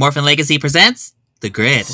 Morphin Legacy presents The Grid.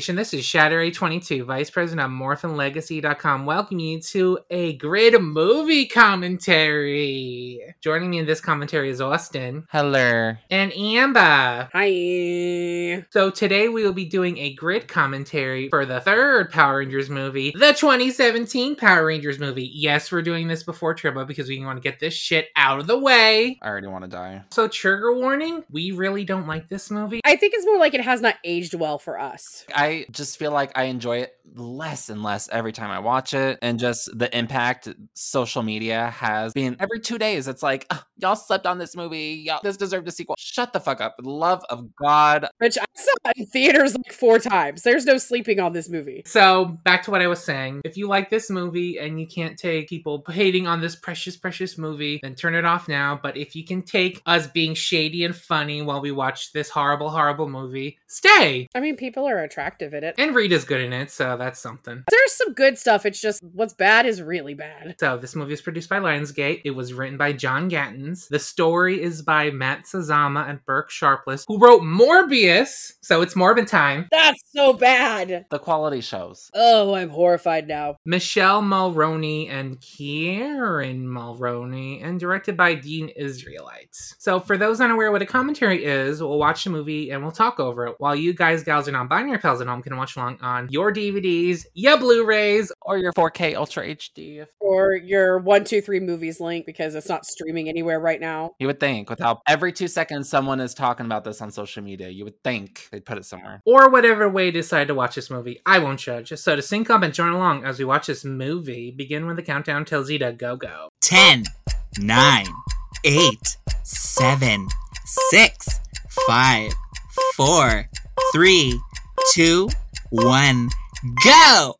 Nation. This is Shatter822, Vice President of MorphinLegacy.com, welcoming you to a grid movie commentary. Joining me in this commentary is Austin Hello. and Amber. Hi. So today we will be doing a grid commentary for the third Power Rangers movie, the 2017 Power Rangers movie. Yes, we're doing this before Turbo because we want to get this shit out of the way. I already want to die. So, trigger warning, we really don't like this movie. I think it's more like it has not aged well for us. I just feel like I enjoy it less and less every time I watch it. And just the impact social media has been every two days. It's like, "Ugh, y'all slept on this movie. Y'all, this deserved a sequel. Shut the fuck up. Love of God. Which I saw in theaters like four times. There's no sleeping on this movie. So, back to what I was saying. If you like this movie and you can't take people hating on this precious, precious movie, then turn it off now. But if you can take us being shady and funny while we watch this horrible, horrible movie, stay. I mean, people are attractive in it. And Rita's good in it, so that's something. There's some good stuff. It's just what's bad is really bad. So, this movie is produced by Lionsgate. It was written by John Gatins. The story is by Matt Sazama and Burke Sharpless, who wrote Morbius. So, it's Morbin time. That's so bad. The quality shows. Oh, I'm horrified now. Michelle Mulroney and Kieran Mulroney, and directed by Dean Israelites. So, for those unaware what a commentary is, we'll watch the movie and we'll talk over it, while you guys, gals, and non-binary pals at home can watch along on your DVDs, your Blu-rays. Or your 4K Ultra HD. Or your one, two, three movies link because it's not streaming anywhere right now. You would think, without every two seconds someone is talking about this on social media, you would think they'd put it somewhere. Or whatever way you decide to watch this movie. I won't judge. So, to sync up and join along as we watch this movie, begin when the countdown tells you to go go. 10, 9, 8, 7, 6, 5, 4, 3, 2, 1, go!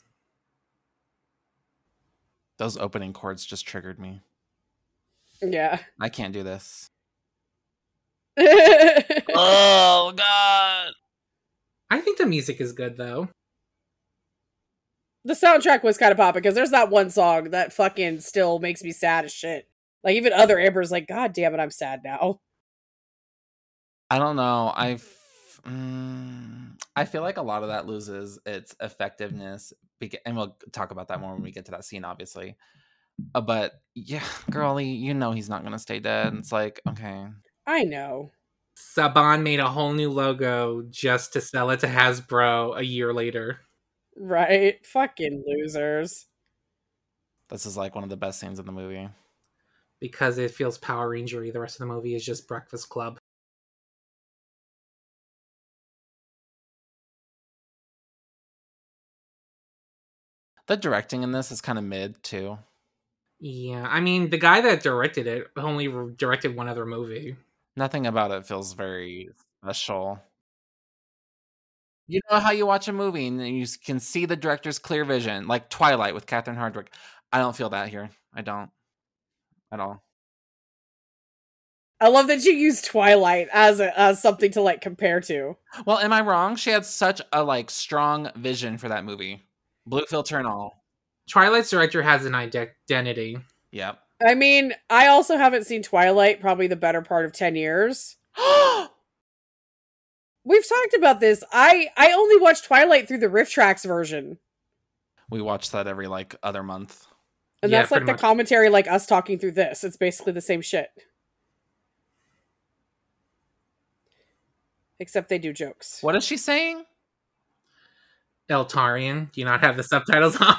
Those opening chords just triggered me. Yeah. I can't do this. Oh, God. I think the music is good though. The soundtrack was kind of popping because there's that one song that fucking still makes me sad as shit. Like even other Amber's like, God damn it, I'm sad now. I don't know. I f- mm, I feel like a lot of that loses its effectiveness, beca- and we'll talk about that more when we get to that scene, obviously. Uh, but yeah, girlie, you know he's not gonna stay dead. It's like okay, I know. Saban made a whole new logo just to sell it to Hasbro a year later. Right? Fucking losers. this is like one of the best scenes in the movie. because it feels Power Rangery. The rest of the movie is just Breakfast Club. The directing in this is kind of mid too. Yeah, I mean, the guy that directed it only directed one other movie. Nothing about it feels very special. You know how you watch a movie and you can see the director's clear vision, like Twilight with Catherine Hardwicke. I don't feel that here. I don't at all. I love that you use Twilight as a, as something to like compare to. Well, am I wrong? She had such a like strong vision for that movie, blue filter and all. Twilight's director has an identity. Yep. I mean, I also haven't seen Twilight probably the better part of 10 years. We've talked about this. I I only watched Twilight through the RiffTrax version. we watch that every like other month. And Yeah, that's like the much. commentary like us talking through this. It's basically the same shit. Except they do jokes. What is she saying? Eltarian, do you not have the subtitles on?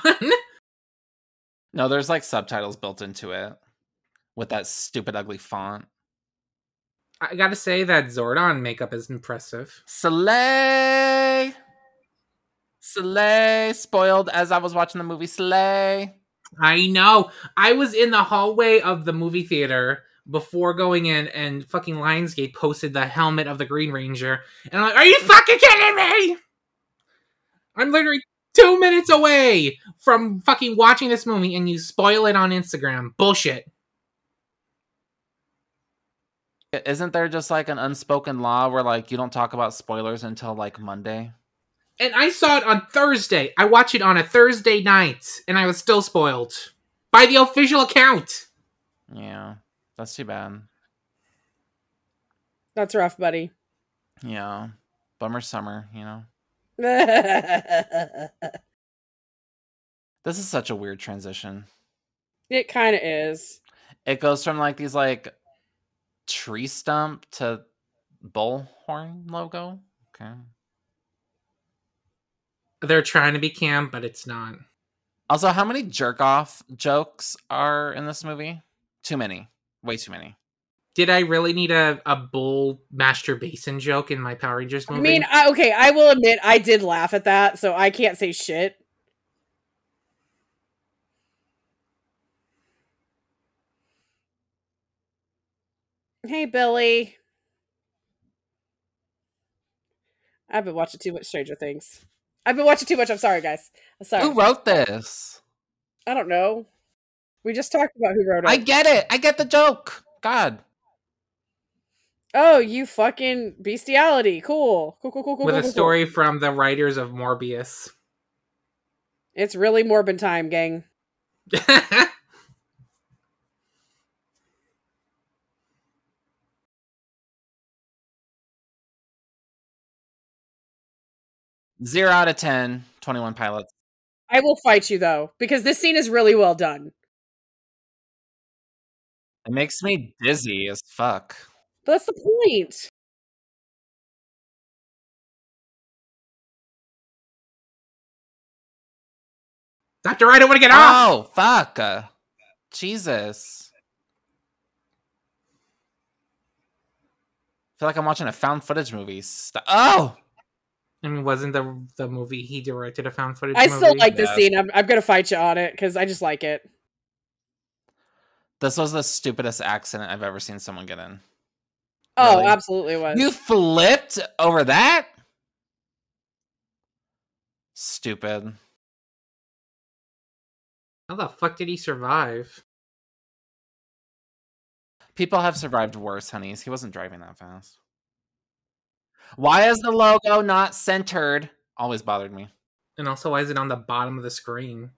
No, there's like subtitles built into it with that stupid ugly font. I gotta say that Zordon makeup is impressive. Slay. Slay. Spoiled as I was watching the movie Slay. I know. I was in the hallway of the movie theater before going in, and fucking Lionsgate posted the helmet of the Green Ranger, and I'm like, "Are you fucking kidding me?" I'm literally two minutes away from fucking watching this movie, and you spoil it on Instagram. Bullshit. Isn't there just like an unspoken law where like you don't talk about spoilers until like Monday? And I saw it on Thursday. I watched it on a Thursday night, and I was still spoiled by the official account. Yeah, that's too bad. That's rough, buddy. Yeah, bummer summer. You know, it this is such a weird transition. It kind of is. It goes from like these like tree stump to bullhorn logo. Okay. They're trying to be camp, but it's not. Also, how many jerk off jokes are in this movie? Too many. Way too many. Did I really need a, a bull masturbation joke in my Power Rangers movie? I mean, I, okay, I will admit I did laugh at that, so I can't say shit. Hey, Billy. I've been watching too much Stranger Things. I've been watching too much. I'm sorry, guys. I'm sorry. Who wrote this? I don't know. We just talked about who wrote it. I get it. I get the joke. God. Oh, you fucking bestiality. Cool. Cool, cool, cool, cool. with cool, a cool, cool. story from the writers of Morbius. It's really Morbin time, gang. Zero out of 10, 21 pilots. I will fight you though, because this scene is really well done. It makes me dizzy as fuck. But that's the point. Doctor, I don't want to get off. Oh, fuck. Uh, Jesus. I feel like I'm watching a found footage movie. St- oh! I mean, wasn't the the movie he directed a found footage I movie? still like this scene. I'm, I'm gonna fight you on it because I just like it. This was the stupidest accident I've ever seen someone get in. Oh, Really? absolutely was. You flipped over that? Stupid. How the fuck did he survive? People have survived worse, honeys. He wasn't driving that fast. Why is the logo not centered? Always bothered me. And also, why is it on the bottom of the screen?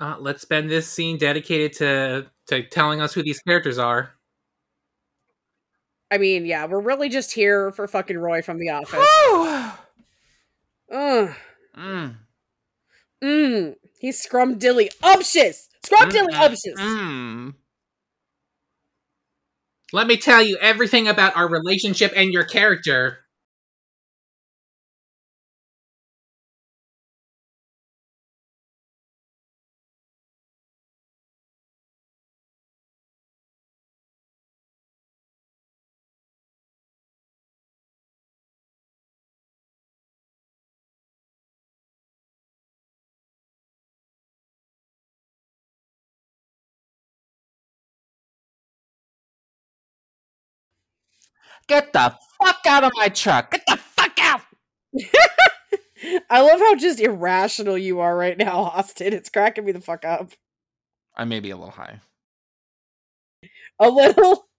Uh, let's spend this scene dedicated to to telling us who these characters are. I mean, yeah, we're really just here for fucking Roy from The Office. Ugh. Mm. Mmm. He's scrumdilly umptious. Scrumdilly Mm, umptious. mm. Let me tell you everything about our relationship and your character. Get the fuck out of my truck. Get the fuck out. I love how just irrational you are right now, Austin. It's cracking me the fuck up. I may be a little high. A little.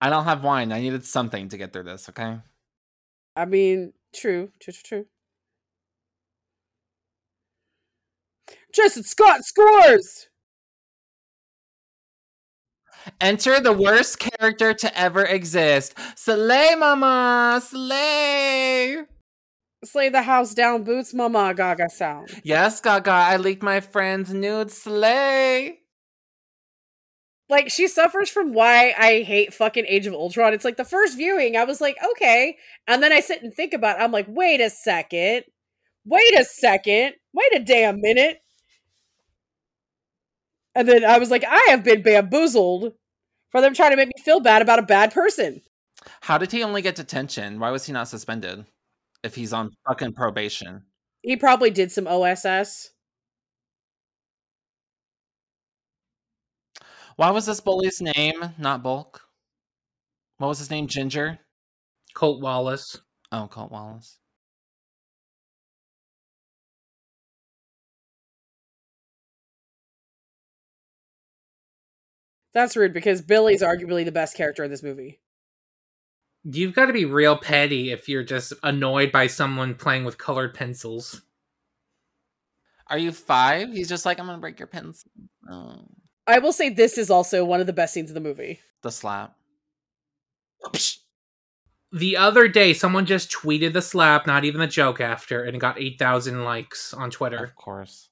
I don't have wine. I needed something to get through this, okay? I mean, true, true, true, true. Justin Scott scores. Enter the worst character to ever exist. Slay, mama. Slay. Slay the house down, boots, mama, gaga sound. Yes, Gaga. I leaked my friend's nude. Slay. Like she suffers from why I hate fucking Age of Ultron. It's like the first viewing, I was like, okay, and then I sit and think about. it. I'm like, wait a second, wait a second, wait a damn minute. And then I was like, I have been bamboozled for them trying to make me feel bad about a bad person. How did he only get detention? Why was he not suspended? if he's on fucking probation. He probably did some OSS. Why was this bully's name not Bulk? What was his name? Ginger? Colt Wallace. Oh, Colt Wallace. That's rude because Billy's arguably the best character in this movie. You've got to be real petty if you're just annoyed by someone playing with colored pencils. Are you five? He's just like, I'm gonna break your pencil. Oh, I will say this is also one of the best scenes of the movie. the slap. The other day, someone just tweeted the slap, not even the joke after, and it got 8,000 likes on Twitter. Of course.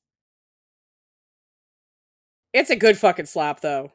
It's a good fucking slap though.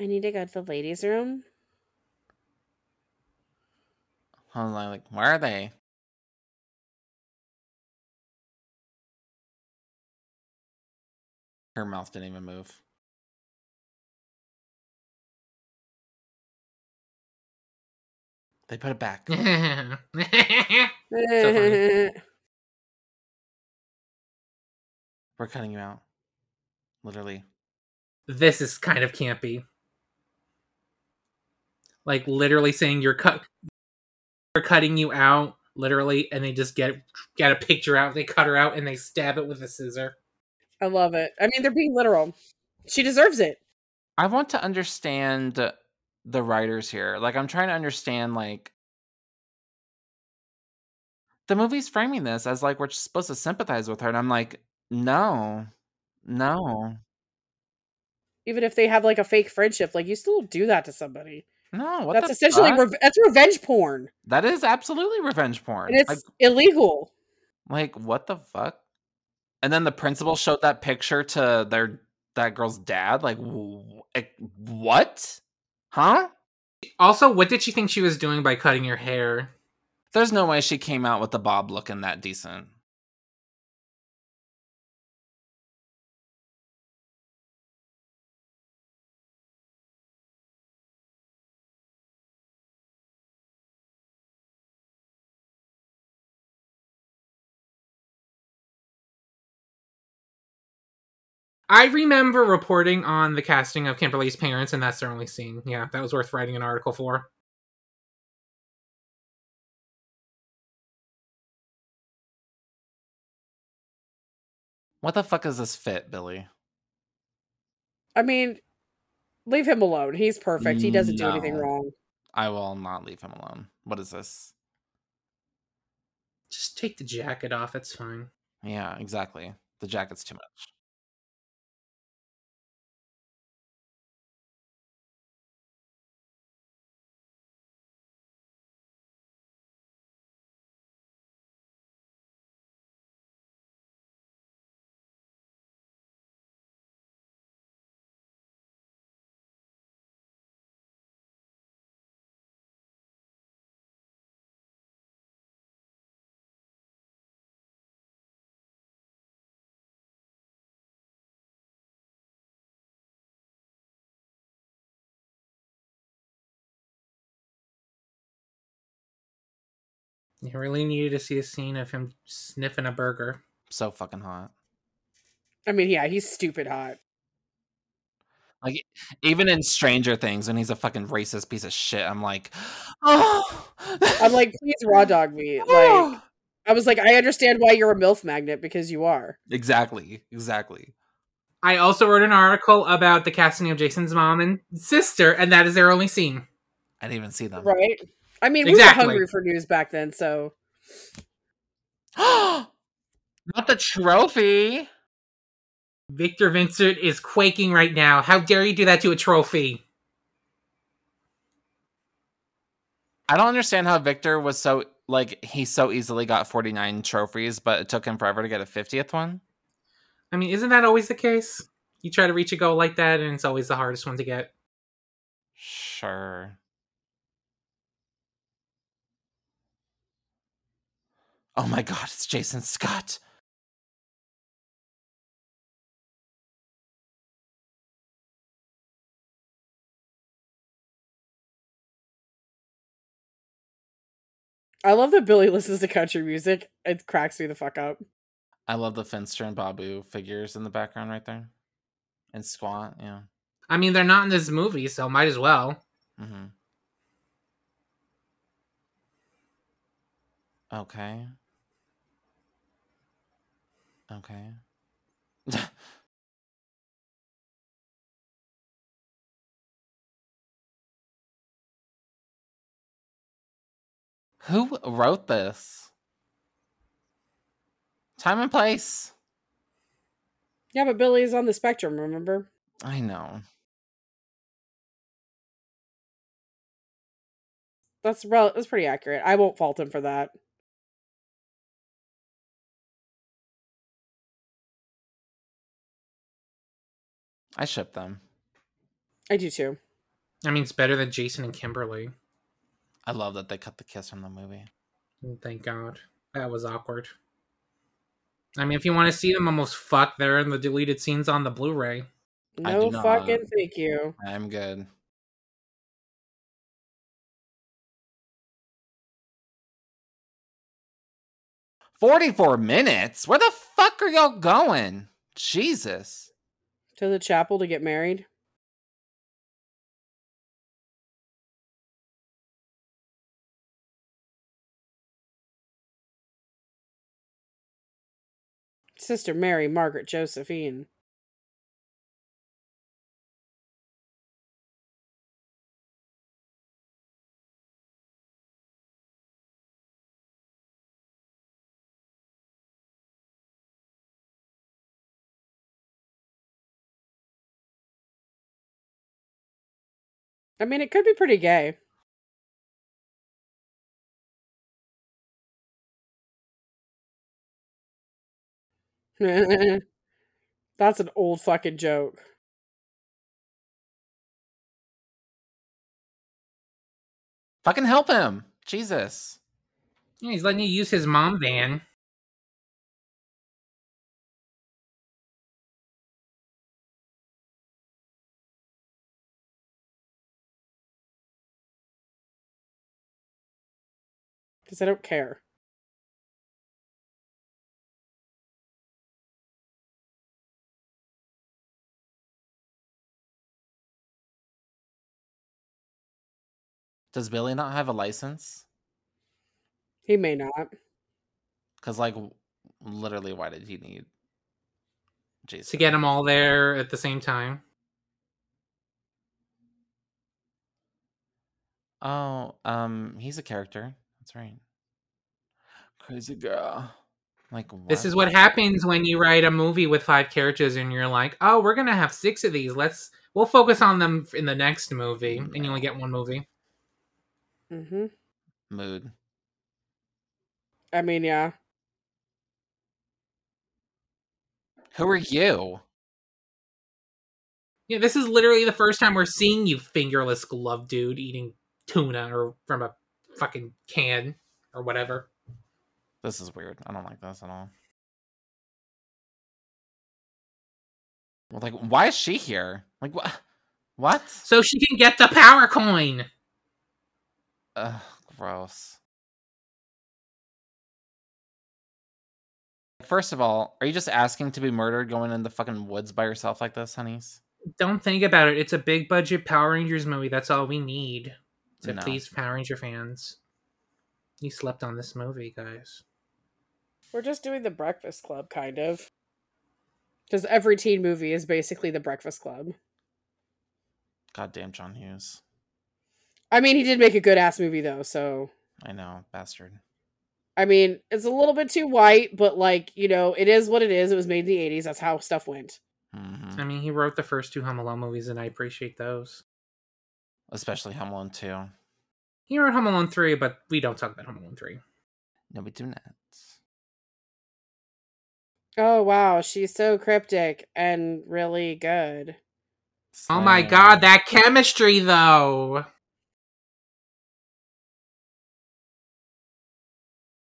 I need to go to the ladies' room. I was like, where are they? Her mouth didn't even move. They put it back. funny. We're cutting you out. Literally. this is kind of campy. Like literally saying you're cut they're cutting you out, literally, and they just get get a picture out, they cut her out and they stab it with a scissor. I love it. I mean, they're being literal. She deserves it. I want to understand the writers here. Like I'm trying to understand like the movie's framing this as like we're supposed to sympathize with her and I'm like no. No. Even if they have like a fake friendship, like you still do that to somebody. No, what that's the essentially fuck? rev- that's revenge porn, that is absolutely revenge porn. and it's Like, illegal. like what the fuck? And then the principal showed that picture to their that girl's dad. Like wh- what? Huh? Also, what did she think she was doing by cutting your hair? There's no way she came out with the bob looking that decent. I remember reporting on the casting of Kimberly's parents, and that's their only scene. Yeah, that was worth writing an article for. What the fuck is this fit, Billy? I mean, leave him alone. He's perfect. He doesn't do anything wrong. I will not leave him alone. What is this? Just take the jacket off, it's fine. Yeah, exactly. The jacket's too much. You really needed to see a scene of him sniffing a burger. So fucking hot. I mean, yeah, he's stupid hot. Like even in Stranger Things, when he's a fucking racist piece of shit, I'm like, oh. I'm like, please raw dog me. Like, I was like, I understand why you're a milf magnet because you are. exactly, exactly. I also wrote an article about the casting of Jason's mom and sister, and that is their only scene. I didn't even see them. Right? I mean, Exactly. we were hungry for news back then, so Not the trophy. Victor Vincent is quaking right now. How dare you do that to a trophy? I don't understand how Victor was so like he so easily got 49 trophies, but it took him forever to get a 50th one? I mean, isn't that always the case? You try to reach a goal like that, and it's always the hardest one to get. Sure. Oh my god, it's Jason Scott. I love that Billy listens to country music. It cracks me the fuck up. I love the Finster and Baboo figures in the background right there. And Squat, yeah. I mean, they're not in this movie, so might as well. hmm Okay. Okay. Who wrote this? Time and place. Yeah, but Billy is on the spectrum, remember? I know. That's rel- that's pretty accurate. I won't fault him for that. I ship them. I do too. I mean, it's better than Jason and Kimberly. I love that they cut the kiss from the movie. Oh, thank God. That was awkward. I mean, if you want to see them almost fuck, they're in the deleted scenes on the Blu-ray. I No do not. fucking thank you. I'm good. Forty-four minutes. Where the fuck are y'all going? Jesus. To the chapel to get married. Sister Mary Margaret Josephine. I mean, it could be pretty gay. That's an old fucking joke. Fucking help him. Jesus. Yeah, he's letting you use his mom van. Because I don't care. Does Billy not have a license? He may not. Because, like, literally, why did he need Jason? to get them all there at the same time. Oh, um, he's a character. That's right. Crazy girl. Like what? This is what happens when you write a movie with five characters and you're like, "Oh, we're gonna have six of these. Let's we'll focus on them in the next movie." And you only get one movie. hmm mood. I mean, yeah. Who are you? Yeah, this is literally the first time we're seeing you, fingerless glove dude, eating tuna or from a fucking can or whatever. This is weird. I don't like this at all. Well, like, why is she here? Like, what? What? So she can get the power coin. Ugh, gross. First of all, are you just asking to be murdered going in the fucking woods by yourself like this, honeys? Don't think about it. It's a big budget Power Rangers movie. That's all we need to No. please Power Ranger fans. You slept on this movie, guys. We're just doing the Breakfast Club, kind of. Because every teen movie is basically the Breakfast Club. Goddamn John Hughes. I mean, he did make a good ass movie, though, so. I know, bastard. I mean, it's a little bit too white, but, like, you know, it is what it is. It was made in the 80s. That's how stuff went. hmm I mean, he wrote the first two Home Alone movies, and I appreciate those. Especially Home Alone 2. He wrote Home Alone 3, but we don't talk about Home Alone 3. No, we do not. Oh wow, she's so cryptic and really good. Oh my god, that chemistry though.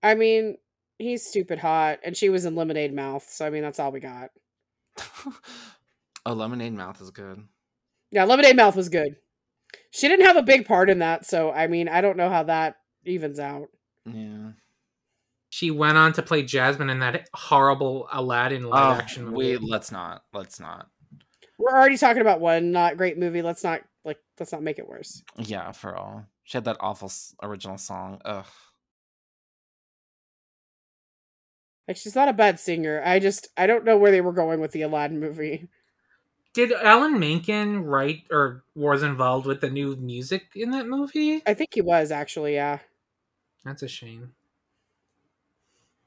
I mean, he's stupid hot, and she was in Lemonade Mouth, so I mean that's all we got. oh, lemonade mouth is good. Yeah, Lemonade Mouth was good. She didn't have a big part in that, so I mean I don't know how that evens out. Yeah. She went on to play Jasmine in that horrible Aladdin Oh, live action movie. we let's not. Let's not. We're already talking about one not great movie. Let's not like let's not make it worse. Yeah, for all. She had that awful original song. Ugh. Like she's not a bad singer. I just I don't know where they were going with the Aladdin movie. Did Alan Menken write or was involved with the new music in that movie? I think he was actually, yeah. That's a shame.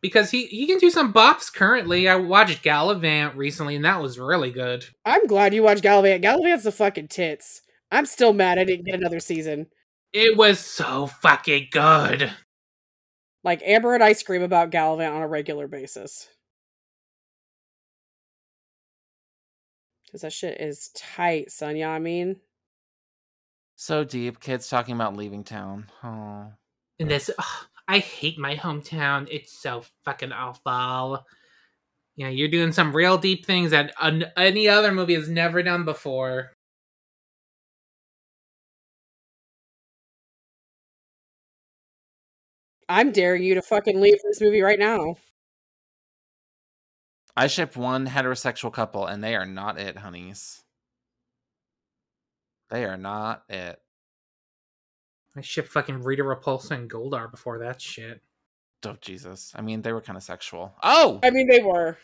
Because he, he can do some bops currently. I watched Galavant recently and that was really good. I'm glad you watched Galavant. Galavant's the fucking tits. I'm still mad I didn't get another season. It was so fucking good. Like Amber and I scream about Galavant on a regular basis. Cause that shit is tight, son. Yeah, I mean, So deep. Kids talking about leaving town. Oh. And this, ugh, I hate my hometown. It's so fucking awful. Yeah, you're doing some real deep things that an- any other movie has never done before. I'm daring you to fucking leave this movie right now. I ship one heterosexual couple, and they are not it, honeys. They are not it. I shipped fucking Rita Repulsa and Goldar before that shit. Oh Jesus! I mean, they were kind of sexual. Oh, I mean, they were.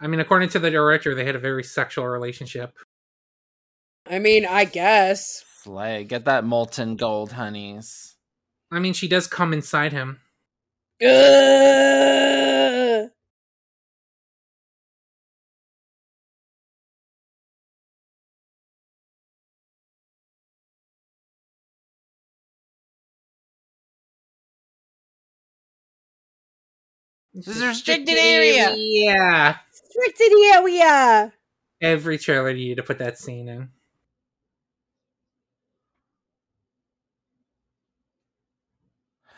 I mean, according to the director, they had a very sexual relationship. I mean, I guess. slay! Get that molten gold, honeys. I mean, she does come inside him. Ugh. This is a restricted area. Yeah. Restricted area. Every trailer needed to put that scene in.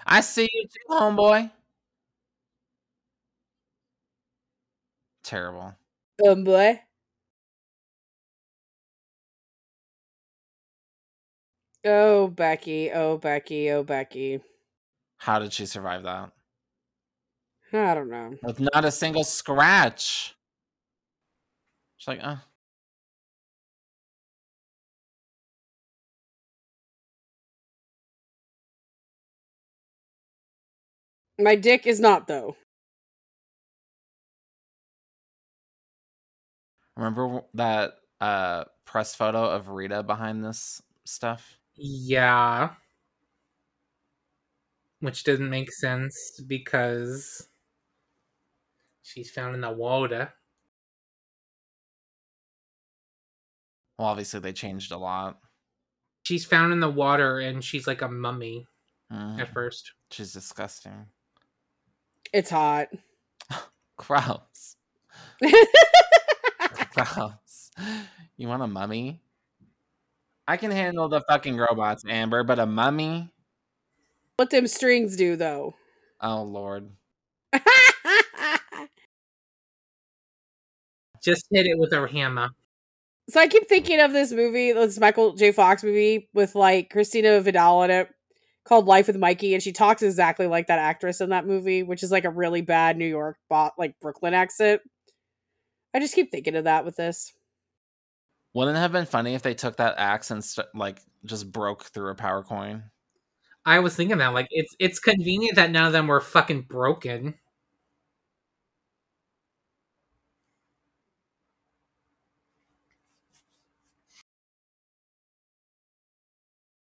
I see you too, homeboy. Terrible. Homeboy. Oh, Becky. Oh, Becky. Oh, Becky. How did she survive that? I don't know. With not a single scratch. She's like, uh. My dick is not, though. Remember that uh press photo of Rita behind this stuff? Yeah. Which didn't make sense because she's found in the water. Well, obviously they changed a lot. She's found in the water and she's like a mummy Mhm. at first. She's disgusting. It's hot. Gross. Gross. You want a mummy? I can handle the fucking robots, Amber, but a mummy? what them strings do, though. Oh lord. Just hit it with her hammer. so I keep thinking of this movie, this Michael J. Fox movie with like Christina Vidal in it called Life with Mikey, and she talks exactly like that actress in that movie, which is like a really bad New York, bot like Brooklyn accent. I just keep thinking of that with this. Wouldn't it have been funny if they took that axe and st- like just broke through a power coin? I was thinking that like it's it's convenient that none of them were fucking broken.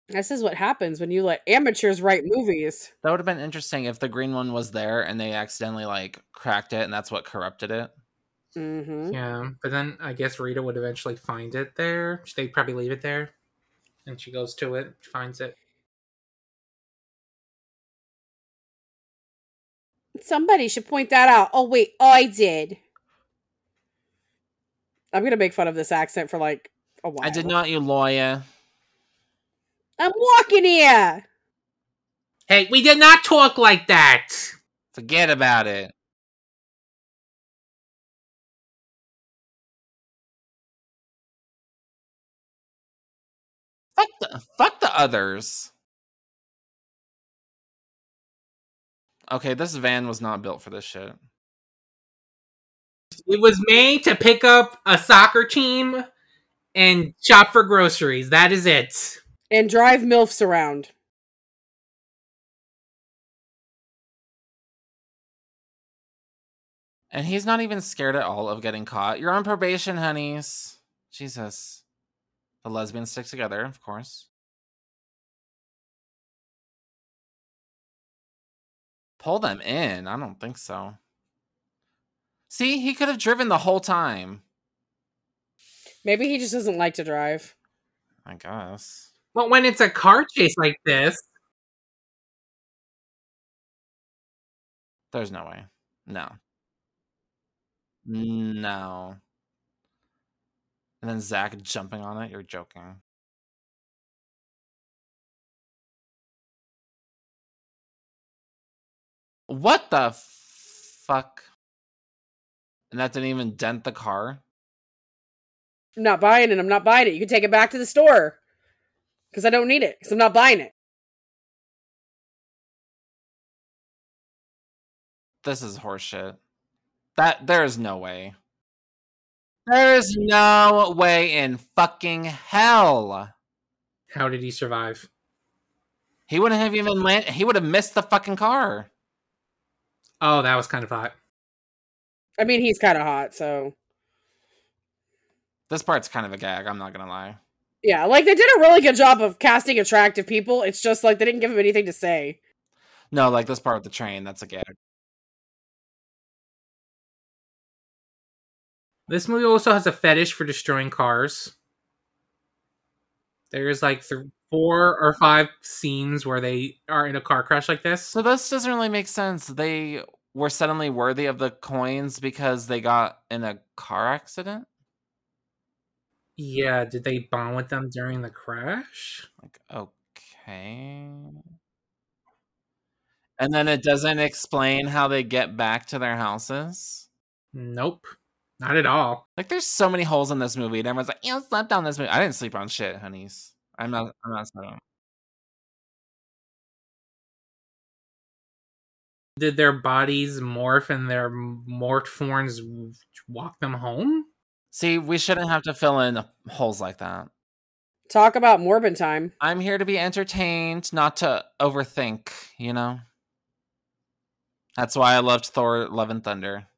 This is what happens when you let amateurs write movies. That would have been interesting if the green one was there and they accidentally like cracked it and that's what corrupted it. Mm-hmm. Yeah, but then I guess Rita would eventually find it there. They'd probably leave it there, and she goes to it, finds it. Somebody should point that out. Oh wait, I did. I'm gonna make fun of this accent for like a while. I did not, you lawyer. I'm walking here. Hey, we did not talk like that. Forget about it. Fuck the, fuck the others. Okay, this van was not built for this shit. It was made to pick up a soccer team and shop for groceries. That is it. And drive MILFs around. And he's not even scared at all of getting caught. You're on probation, honeys. Jesus. The lesbians stick together, of course. Pull them in? I don't think so. See, he could have driven the whole time. Maybe he just doesn't like to drive. I guess. But when it's a car chase like this, There's no way. No. No. And then Zach jumping on it. You're joking. What the fuck? And that didn't even dent the car? I'm not buying it. I'm not buying it. You can take it back to the store. Because I don't need it. Because I'm not buying it. This is horseshit. That there is no way. There is no way in fucking hell. how did he survive? He wouldn't have even land. He would have missed the fucking car. Oh, that was kind of hot. I mean, he's kind of hot, so. This part's kind of a gag. I'm not gonna lie. Yeah, like they did a really good job of casting attractive people. It's just like they didn't give him anything to say. No, like this part with the train. That's a gag. This movie also has a fetish for destroying cars. There's like th- four or five scenes where they are in a car crash like this. So this doesn't really make sense. They were suddenly worthy of the coins because they got in a car accident. Yeah, did they bond with them during the crash? Like, okay. And then it doesn't explain how they get back to their houses. Nope, not at all. Like, there's so many holes in this movie, and everyone's like, "Yeah, slept on this movie." I didn't sleep on shit, honeys. I'm not. I'm not. sleeping. Did their bodies morph and their morphed forms walk them home? See, we shouldn't have to fill in holes like that. Talk about Morbin time. I'm here to be entertained, not to overthink. You know. That's why I loved Thor: Love and Thunder.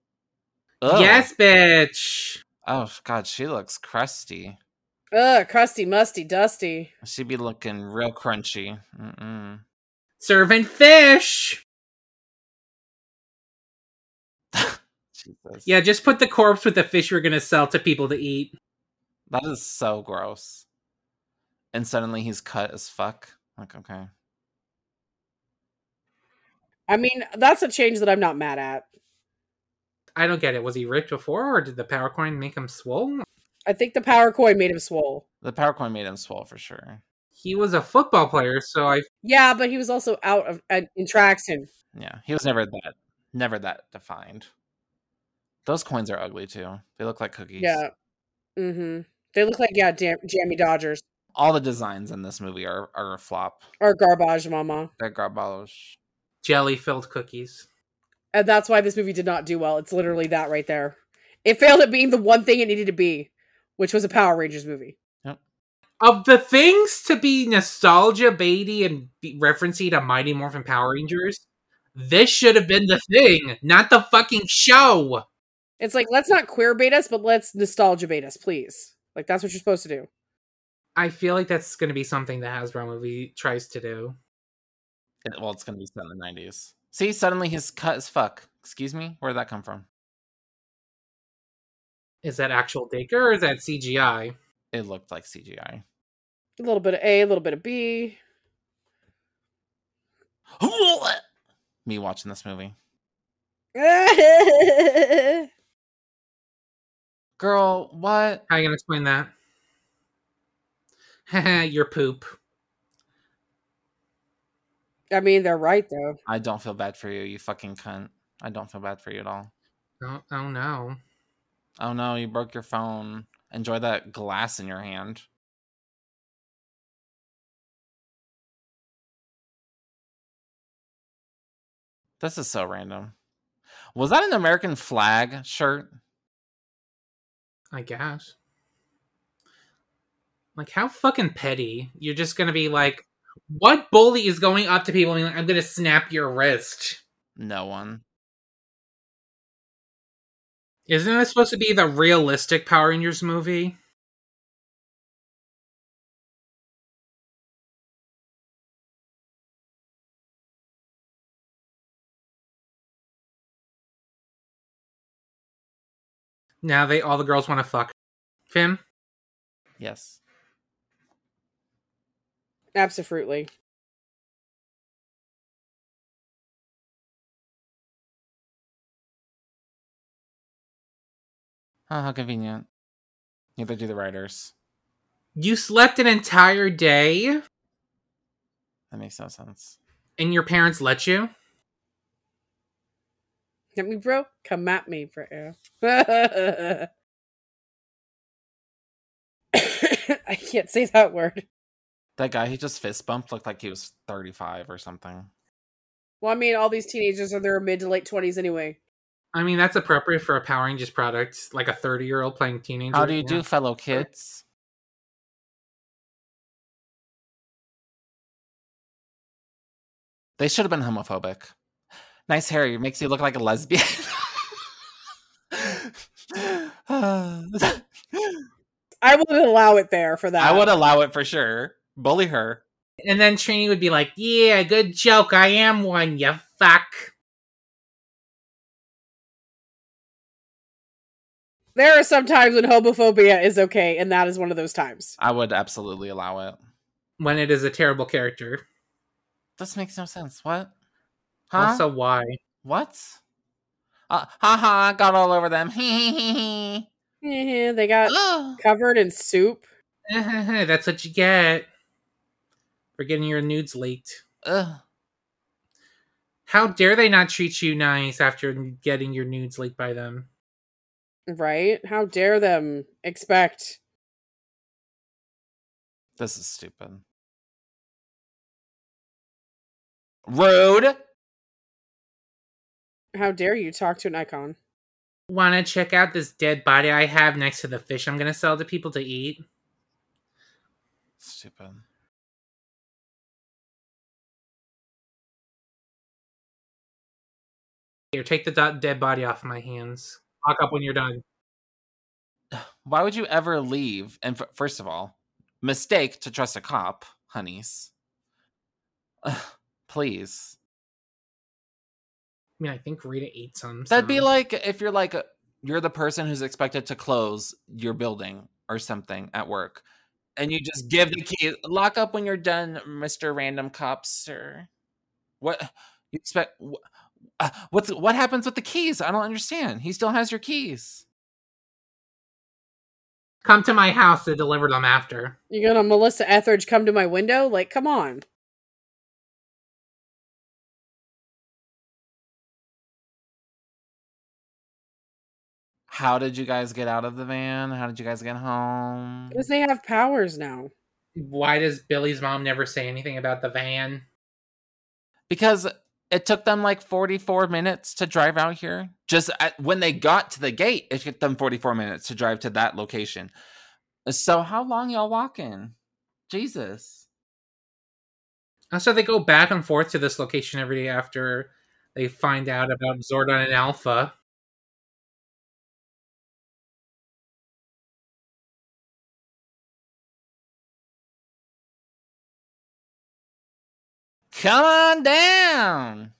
Ugh. Yes, bitch. Oh God, she looks crusty. Ugh, crusty, musty, dusty. She'd be looking real crunchy. Mm-mm. Serving fish. Jesus. Yeah, just put the corpse with the fish you're gonna sell to people to eat. That is so gross. And suddenly he's cut as fuck. Like, okay. I mean, that's a change that I'm not mad at. I don't get it. Was he ripped before, or did the power coin make him swole? I think the power coin made him swole. The power coin made him swell for sure. He was a football player, so I Yeah, but he was also out of uh, in traction. Yeah, he was never that, never that defined. Those coins are ugly too. They look like cookies. Yeah. Mm-hmm. They look like yeah, jam- Jammie Dodgers All the designs in this movie are are a flop. or garbage, mama. They're garbage. jelly filled cookies. And that's why this movie did not do well. It's literally that right there. It failed at being the one thing it needed to be, which was a Power Rangers movie. Of the things to be nostalgia baity and be referencing to Mighty Morphin Power Rangers, this should have been the thing, not the fucking show. It's like let's not queer bait us, but let's nostalgia bait us, please. Like that's what you're supposed to do. I feel like that's going to be something the Hasbro movie tries to do. It- well, it's gonna be set in the nineties. See, suddenly he's cut as fuck. Excuse me, where did that come from? Is that actual Dacre or is that CGI? It looked like CGI. A little bit of A, a little bit of B. Me watching this movie. Girl, what? How are you gonna explain that? Your poop. I mean, they're right though. I don't feel bad for you, you fucking cunt. I don't feel bad for you at all. Oh, oh no. Oh no, you broke your phone. Enjoy that glass in your hand. This is so random. Was that an American flag shirt? I guess. Like, how fucking petty. You're just gonna be like, what bully is going up to people and like, I'm gonna snap your wrist? No one. Isn't this supposed to be the realistic Power Rangers movie? Now they all the girls want to fuck. Finn? Yes. Absolutely. Oh, how convenient. Neither do the writers. You slept an entire day That makes no sense. and your parents let you? Hit me, bro. Come at me, bro. I can't say that word. That guy he just fist bumped looked like he was 35 or something. Well, I mean, all these teenagers are their mid to late twenties anyway. I mean, that's appropriate for a Power Rangers product, like a 30 year old playing teenager. How do you yeah. do, fellow kids? They should have been homophobic. Nice hair It makes you look like a lesbian. I wouldn't allow it there for that. I would allow it for sure. Bully her. And then Trini would be like, Yeah, good joke. I am one, you fuck. There are some times when homophobia is okay, and that is one of those times. I would absolutely allow it. When it is a terrible character. This makes no sense. What? Huh? Also, why? what? Uh, haha, got all over them. Eh, they got covered in soup. That's what you get for getting your nudes leaked. Ugh. How dare they not treat you nice after getting your nudes leaked by them? Right? How dare them expect? This is stupid. Rude. How dare you talk to an icon? Want to check out this dead body I have next to the fish I'm going to sell to people to eat? Stupid. Here, take the do- dead body off my hands. Lock up when you're done. Why would you ever leave? And f- first of all, mistake to trust a cop, honeys. Ugh, please. I mean, I think Rita ate some. That'd be like if you're like a, you're the person who's expected to close your building or something at work, and you just give the key. Lock up when you're done, Mister Random Cop, sir. What you expect? uh, What's what happens with the keys? I don't understand. He still has your keys. Come to my house to deliver them after. You're gonna Melissa Etheridge come to my window? Like, come on. How did you guys get out of the van? How did you guys get home? Because they have powers now. Why does Billy's mom never say anything about the van? because it took them like 44 minutes to drive out here. Just at, when they got to the gate, it took them 44 minutes to drive to that location. So how long y'all walking? Jesus. So they go back and forth to this location every day after they find out about Zordon and Alpha. Come on down.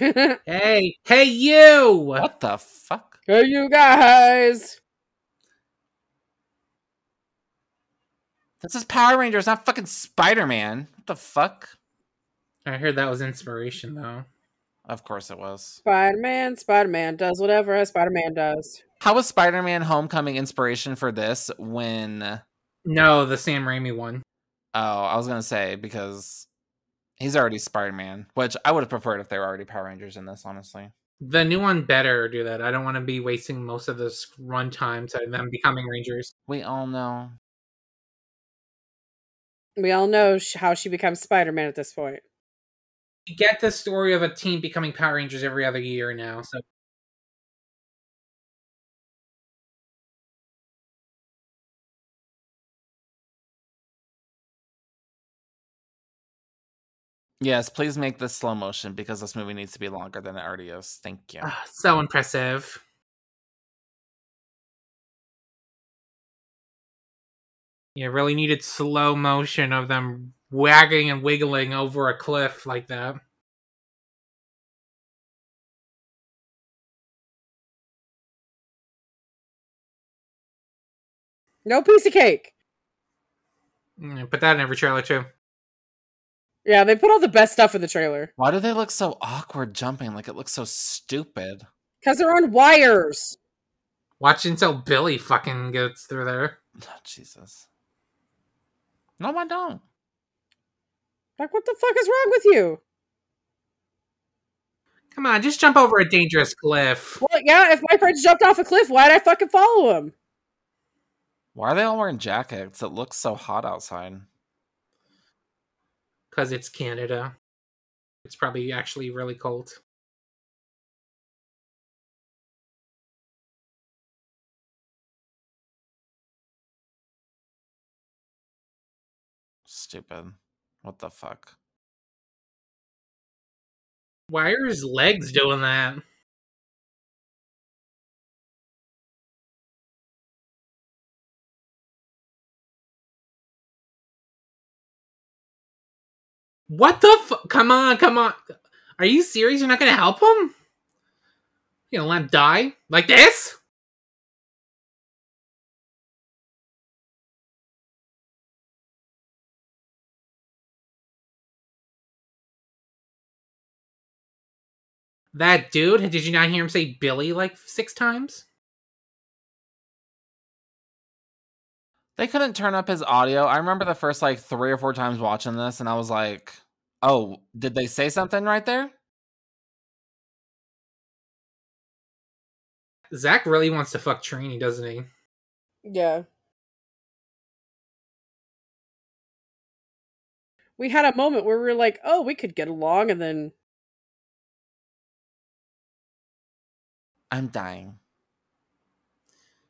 hey, Hey, hey, you! What the fuck? Hey, you guys. This is Power Rangers, not fucking Spider Man. What the fuck? I heard that was inspiration, though. Of course it was. Spider Man, Spider Man does whatever a Spider Man does. How was Spider Man Homecoming inspiration for this when. No, the Sam Raimi one. Oh, I was going to say because he's already Spider Man, which I would have preferred if they were already Power Rangers in this, honestly. The new one better do that. I don't want to be wasting most of this runtime to them becoming Rangers. We all know. We all know how she becomes Spider Man at this point. You get the story of a team becoming Power Rangers every other year now. So Yes, please make this slow motion because this movie needs to be longer than it already is. Thank you. ah, so impressive. You really needed slow motion of them wagging and wiggling over a cliff like that. No piece of cake. Mm, Put that in every trailer too. Yeah, they put all the best stuff in the trailer Why do they look so awkward jumping? Like it looks so stupid. because they're on wires. Watch until Billy fucking gets through there. Oh, Jesus. No, I don't. Like, what the fuck is wrong with you? Come on, just jump over a dangerous cliff. Well, yeah, if my friends jumped off a cliff, why'd I fucking follow him? Why are they all wearing jackets? It looks so hot outside. Because it's Canada. It's probably actually really cold. Stupid. What the fuck? Why are his legs doing that? What the fu- Come on, come on. Are you serious? You're not gonna help him? You gonna let him die? Like this? That dude, did you not hear him say Billy like six times? They couldn't turn up his audio. I remember the first like three or four times watching this, and I was like, "Oh, did they say something right there?" Zach really wants to fuck Trini, doesn't he? Yeah. We had a moment where we were like, oh, we could get along, and then I'm dying.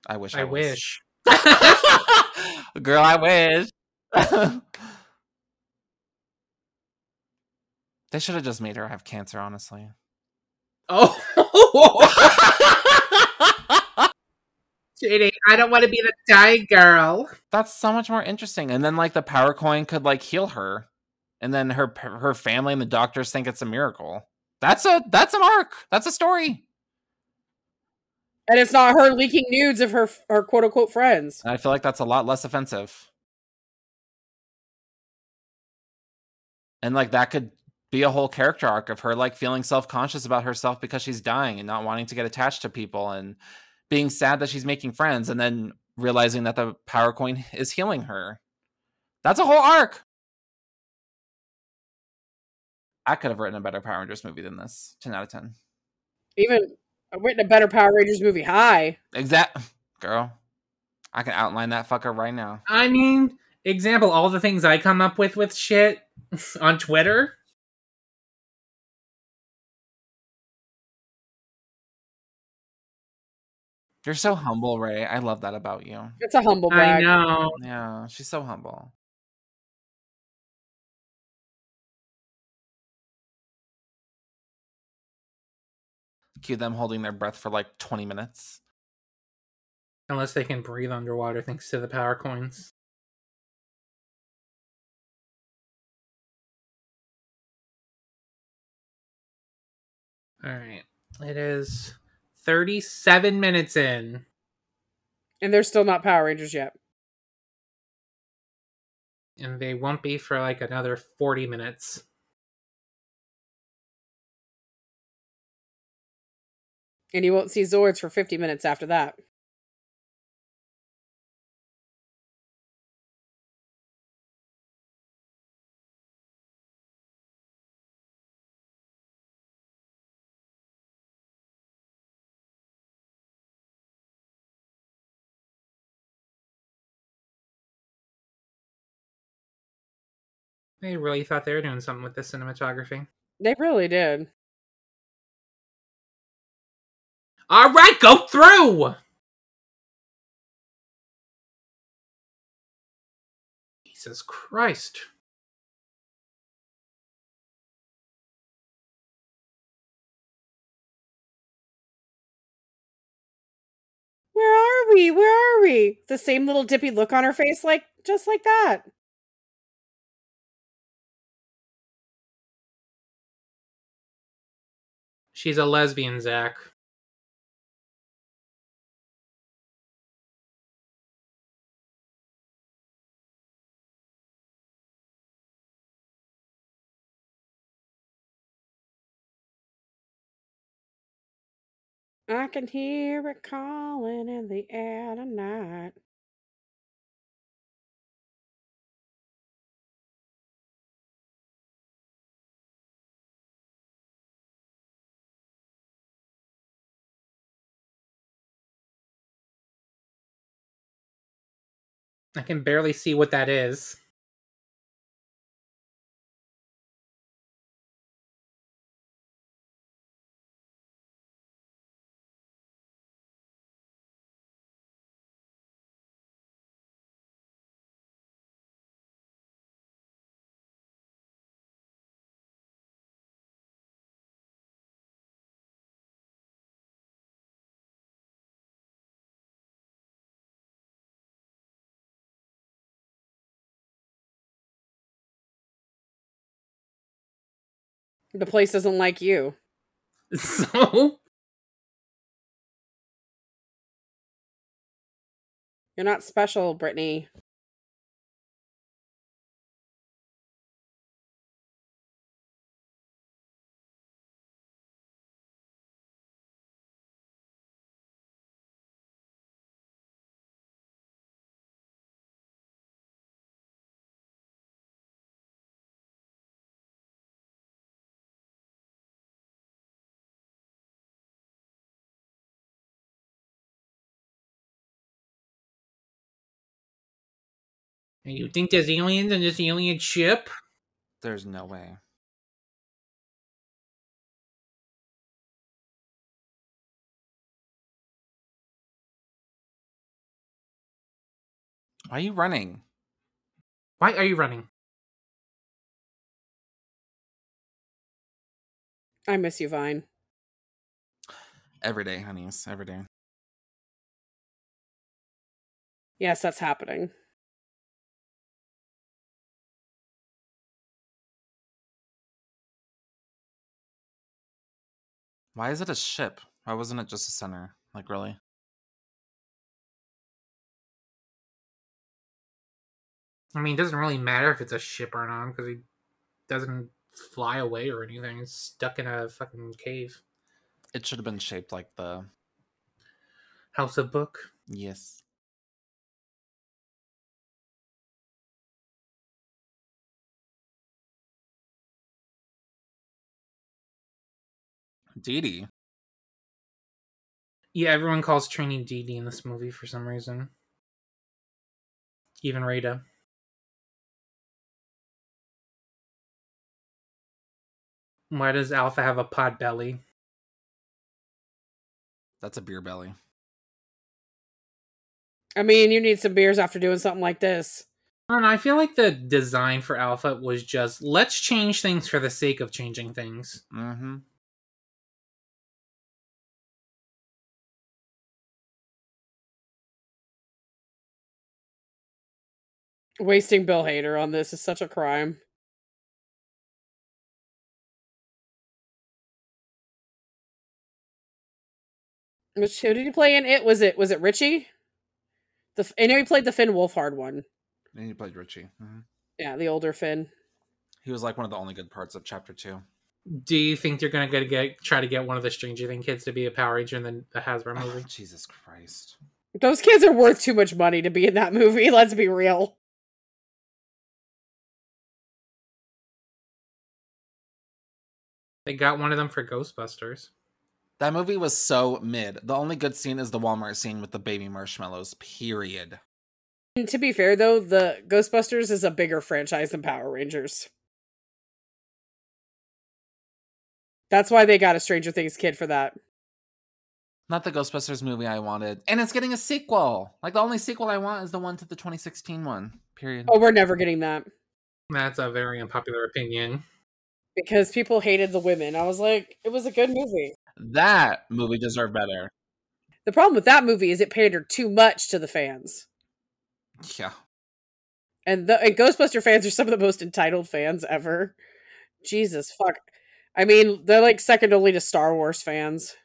I wish. I, I was. wish. Girl, I wish. they should have just made her have cancer, honestly. Oh, JD, I don't want to be the dying girl. That's so much more interesting. And then like the power coin could like heal her, and then her her family and the doctors think it's a miracle. That's a that's an arc. That's a story. And it's not her leaking nudes of her her quote unquote friends. I feel like that's a lot less offensive. And like that could be a whole character arc of her like feeling self-conscious about herself because she's dying and not wanting to get attached to people and being sad that she's making friends and then realizing that the power coin is healing her. That's a whole arc. I could have written a better Power Rangers movie than this. 10 out of 10. Even I've written a better Power Rangers movie. Hi. Exact girl. I can outline that fucker right now. I mean, example, all the things I come up with with shit on Twitter. You're so humble, Ray. I love that about you. It's a humble I know. Yeah, she's so humble. Cue them holding their breath for like 20 minutes. Unless they can breathe underwater thanks to the power coins. Alright. It is 37 minutes in. And they're still not Power Rangers yet. And they won't be for like another 40 minutes. And you won't see Zords for 50 minutes after that. They really thought they were doing something with the cinematography. They really did. All right, go through. Jesus Christ. Where are we? Where are we? The same little dippy look on her face, like just like that. She's a lesbian, Zach. I can hear it calling in the air tonight. I can barely see what that is. The place doesn't like you. So, You're not special, Brittany. And you think there's aliens in this alien ship? There's no way. Why are you running? Why are you running? I miss you, Vine. Every day, honeys. Every day. Yes, that's happening. Why is it a ship? Why wasn't it just a center? Like really? I mean, it doesn't really matter if it's a ship or not because he doesn't fly away or anything. He's stuck in a fucking cave. It should have been shaped like the House of Book. yes. Dee Dee. Yeah, everyone calls Trini Dee Dee in this movie for some reason. Even Rita. Why does Alpha have a pod belly? That's a beer belly. I mean, you need some beers after doing something like this. And I feel like the design for Alpha was just let's change things for the sake of changing things. Mm-hmm. Wasting Bill Hader on this is such a crime. Which who did he play in it? Was it was it Richie? The f- I know he played the Finn Wolfhard one. And he played Richie. hmm Yeah, the older Finn. He was like one of the only good parts of chapter two. Do you think they're gonna get, get try to get one of the Stranger Things kids to be a Power Ranger in the, the Hasbro Oh, movie? Jesus Christ. Those kids are worth too much money to be in that movie. Let's be real. They got one of them for Ghostbusters. That movie was so mid. The only good scene is the Walmart scene with the baby marshmallows, period. And to be fair, though, the Ghostbusters is a bigger franchise than Power Rangers. That's why they got a Stranger Things kid for that. Not the Ghostbusters movie I wanted. And it's getting a sequel. Like the only sequel I want is the one to the 2016 one. Period. Oh, we're never getting that That's a very unpopular opinion. Because people hated the women. I was like, it was a good movie. That movie deserved better. The problem with that movie is it pandered too much to the fans. Yeah. And the and Ghostbuster fans are some of the most entitled fans ever. Jesus fuck. I mean, they're like second only to Star Wars fans.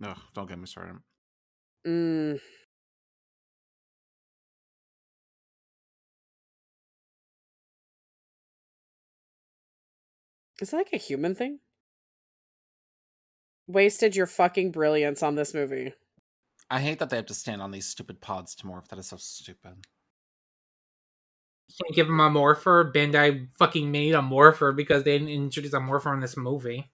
No, don't get me started. Mm. Is that like a human thing? Wasted your fucking brilliance on this movie. I hate that they have to stand on these stupid pods to morph. That is so stupid. Can't give him a morpher. Bandai fucking made a morpher because they didn't introduce a morpher in this movie.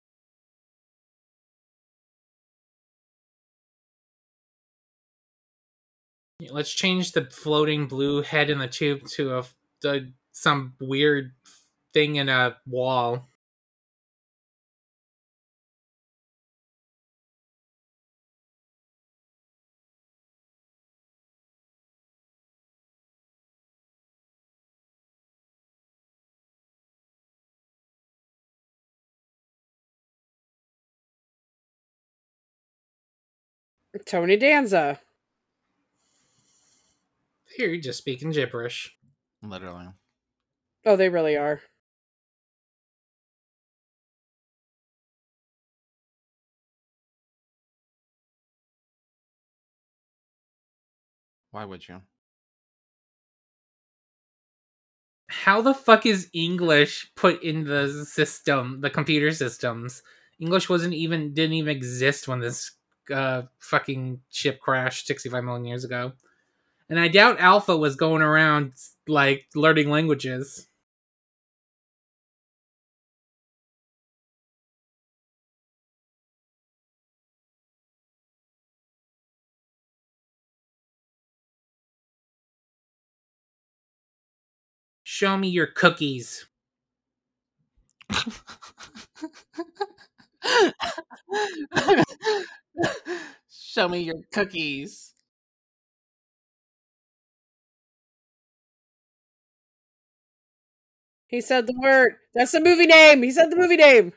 Let's change the floating blue head in the tube to a the, some weird thing in a wall. Tony Danza. Here, you're just speaking gibberish. Literally. Oh, they really are. Why would you? How the fuck is English put in the system, the computer systems? English wasn't even didn't even exist when this uh fucking ship crashed 65 million years ago. And I doubt Alpha was going around like learning languages. Show me your cookies. Show me your cookies. He said the word. That's the movie name. He said the movie name.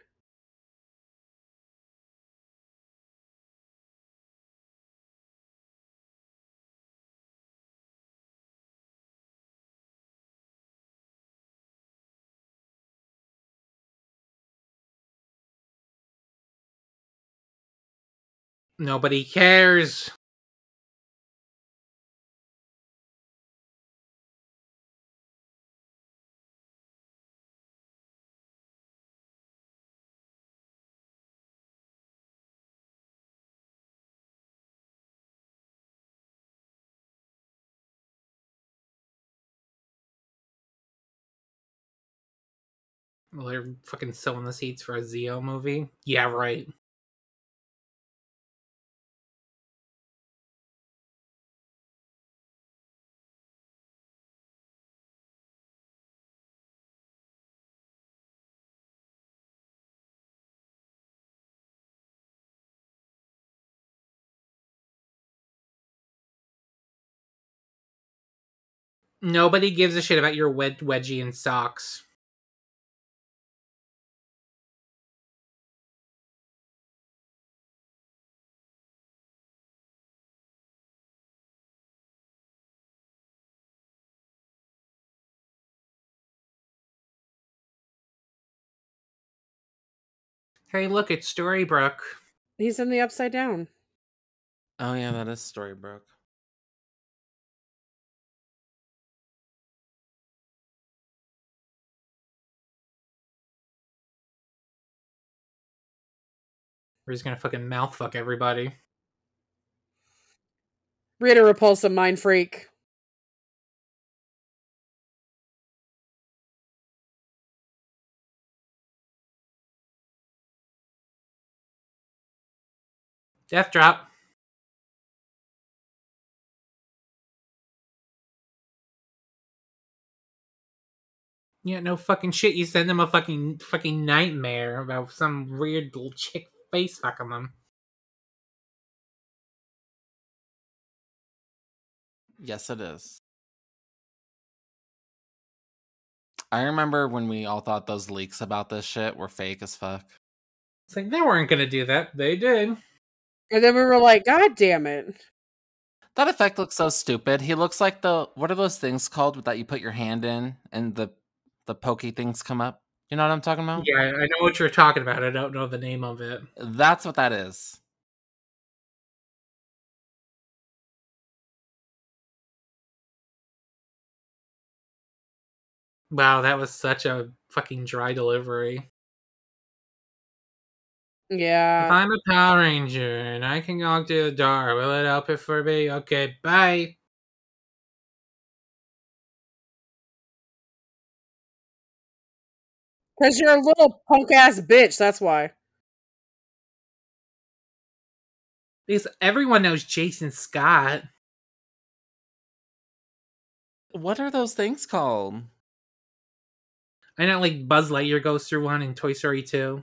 Nobody cares. Well, they're fucking sowing the seeds for a Zeo movie. Yeah, right. Nobody gives a shit about your wed- wedgie and socks. Hey, look, it's Storybrooke. He's in the upside down. Oh yeah, that is Storybrooke. We're just gonna fucking mouth fuck everybody. Rita Repulsa, mind freak. Death drop. Yeah, no fucking shit. You send them a fucking fucking nightmare about some weird little chick face fucking them. Yes, it is. I remember when we all thought those leaks about this shit were fake as fuck. It's like they weren't gonna do that. They did. And then we were like, God damn it. That effect looks so stupid. He looks like the what are those things called that you put your hand in and the the pokey things come up? You know what I'm talking about? Yeah, I know what you're talking about. I don't know the name of it. That's what that is. Wow, that was such a fucking dry delivery. Yeah. If I'm a Power Ranger and I can walk to the door, will it help it for me? Okay, bye. Because you're a little punk ass bitch, that's why. Because everyone knows Jason Scott. What are those things called? I know, like Buzz Lightyear goes through one in Toy Story 2.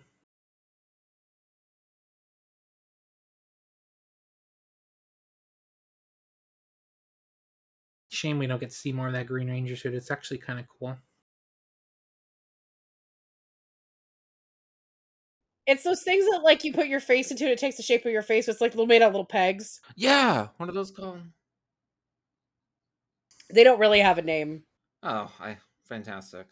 Shame we don't get to see more of that Green Ranger suit. It's actually kind of cool. It's those things that like you put your face into and it takes the shape of your face. It's like little made out of little pegs. Yeah, what are those called? They don't really have a name. Oh, I fantastic.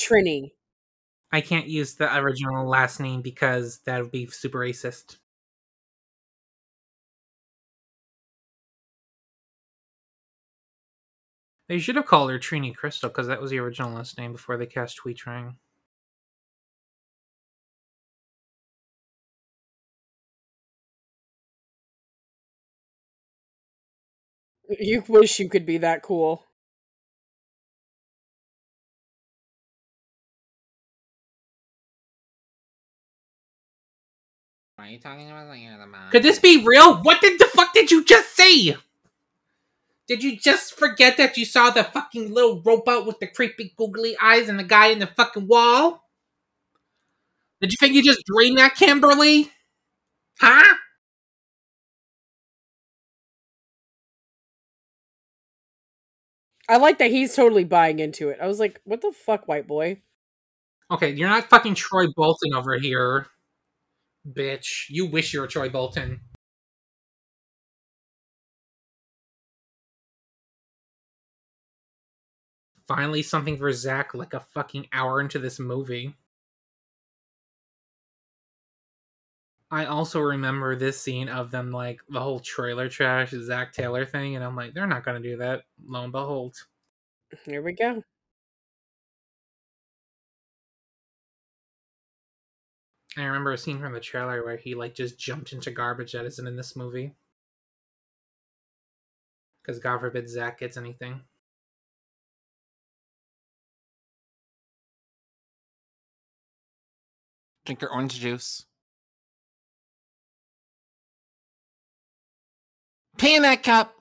Trini. I can't use the original last name because that would be super racist. They should have called her Trini Crystal because that was the original last name before they cast Thuy Trang. You wish you could be that cool. Why are you talking about like the man? Could this be real? What did the fuck did you just say? Did you just forget that you saw the fucking little robot with the creepy googly eyes and the guy in the fucking wall? Did you think you just dreamed that, Kimberly? Huh? I like that he's totally buying into it. I was like, what the fuck, white boy? Okay, you're not fucking Troy Bolton over here, bitch. You wish you were Troy Bolton. Finally, something for Zach like a fucking hour into this movie. I also remember this scene of them like the whole trailer trash Zach Taylor thing, and I'm like, they're not gonna do that. Lo and behold. Here we go. I remember a scene from the trailer where he like just jumped into garbage that isn't in this movie. Because God forbid Zach gets anything. Drink your orange juice. Pee in that cup.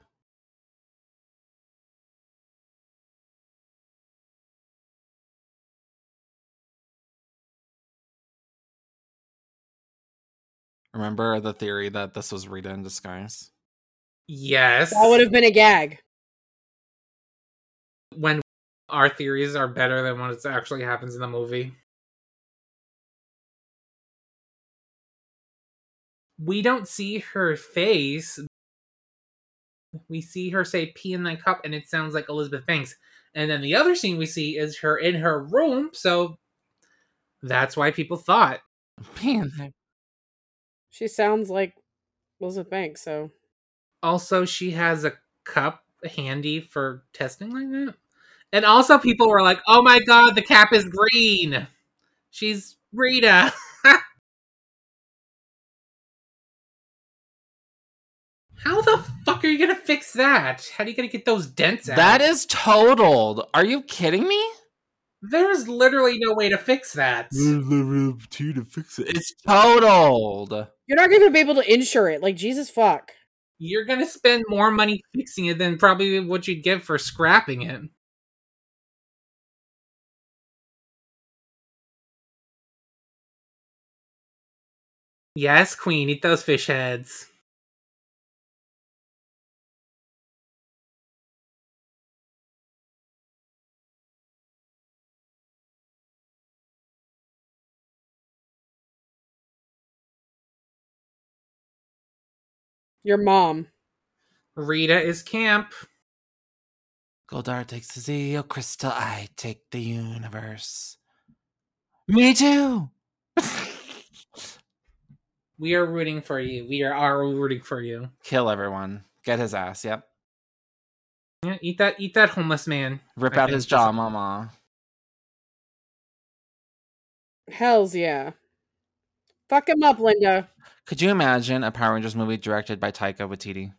Remember the theory that this was Rita in disguise? Yes. That would have been a gag. when our theories are better than what actually happens in the movie. We don't see her face. We see her say pee in the cup and it sounds like Elizabeth Banks. And then the other scene we see is her in her room, so That's why people thought. Man, She sounds like Elizabeth Banks, so Also, she has a cup handy for testing like that. And also, people were like, "Oh my god, the cap is green. She's Rita." How the fuck are you gonna fix that? How are you gonna get those dents out? that is totaled. Are you kidding me? There's literally no way to fix that. to fix it. It's totaled. you're not going to be able to insure it. Like Jesus fuck. You're gonna spend more money fixing it than probably what you'd get for scrapping it. Yes, Queen, eat those fish heads. Your mom. Rita is camp. Goldar takes the Zeo crystal. I take the universe. Me too. We are rooting for you. We are, are rooting for you. Kill everyone. Get his ass. Yep. Yeah, eat that eat that homeless man. Rip I out his jaw, mama. Hells yeah. Fuck him up, Linda. Could you imagine a Power Rangers movie directed by Taika Waititi?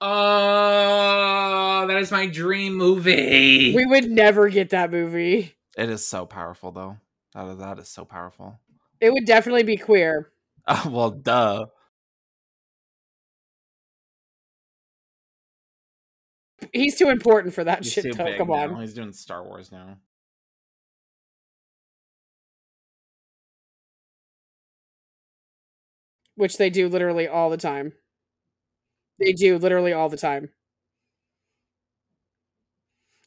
Oh, that is my dream movie. We would never get that movie. It is so powerful, though. That is, that is so powerful. It would definitely be queer. Oh, well, duh. He's too important for that He's shit. too Though. big Come now. on. He's doing Star Wars now. Which they do literally all the time. They do literally all the time.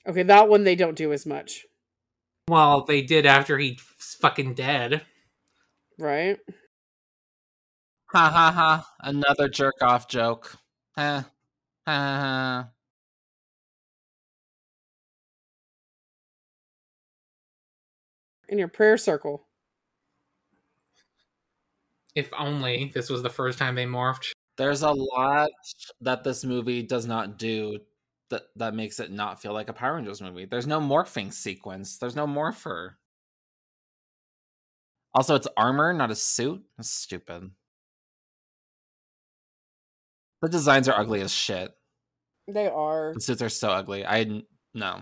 Okay, that one they don't do as much, well, they did after he's fucking dead. right? Ha ha ha. Another jerk off joke. Ha. Ha ha ha. In your prayer circle. If only this was the first time they morphed. There's a lot that this movie does not do that that makes it not feel like a Power Rangers movie. There's no morphing sequence. There's no morpher. Also, it's armor, not a suit. That's stupid. The designs are ugly as shit. They are. The suits are so ugly. I no.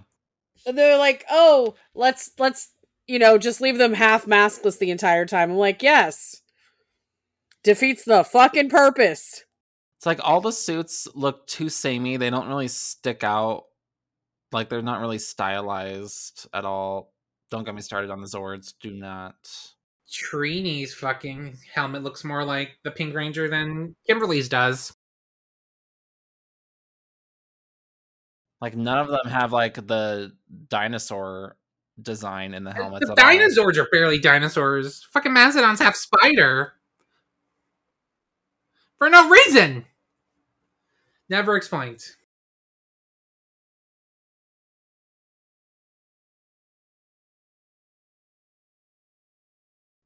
They're like, oh, let's let's you know just leave them half maskless the entire time. I'm like, yes, defeats the fucking purpose. It's like all the suits look too samey. They don't really stick out. Like they're not really stylized at all. Don't get me started on the Zords. Do not. Trini's fucking helmet looks more like the Pink Ranger than Kimberly's does. Like none of them have like the dinosaur design in the helmets. the at all. dinosaurs are barely dinosaurs. Fucking Mastodon's have spider. For no reason. Never explained.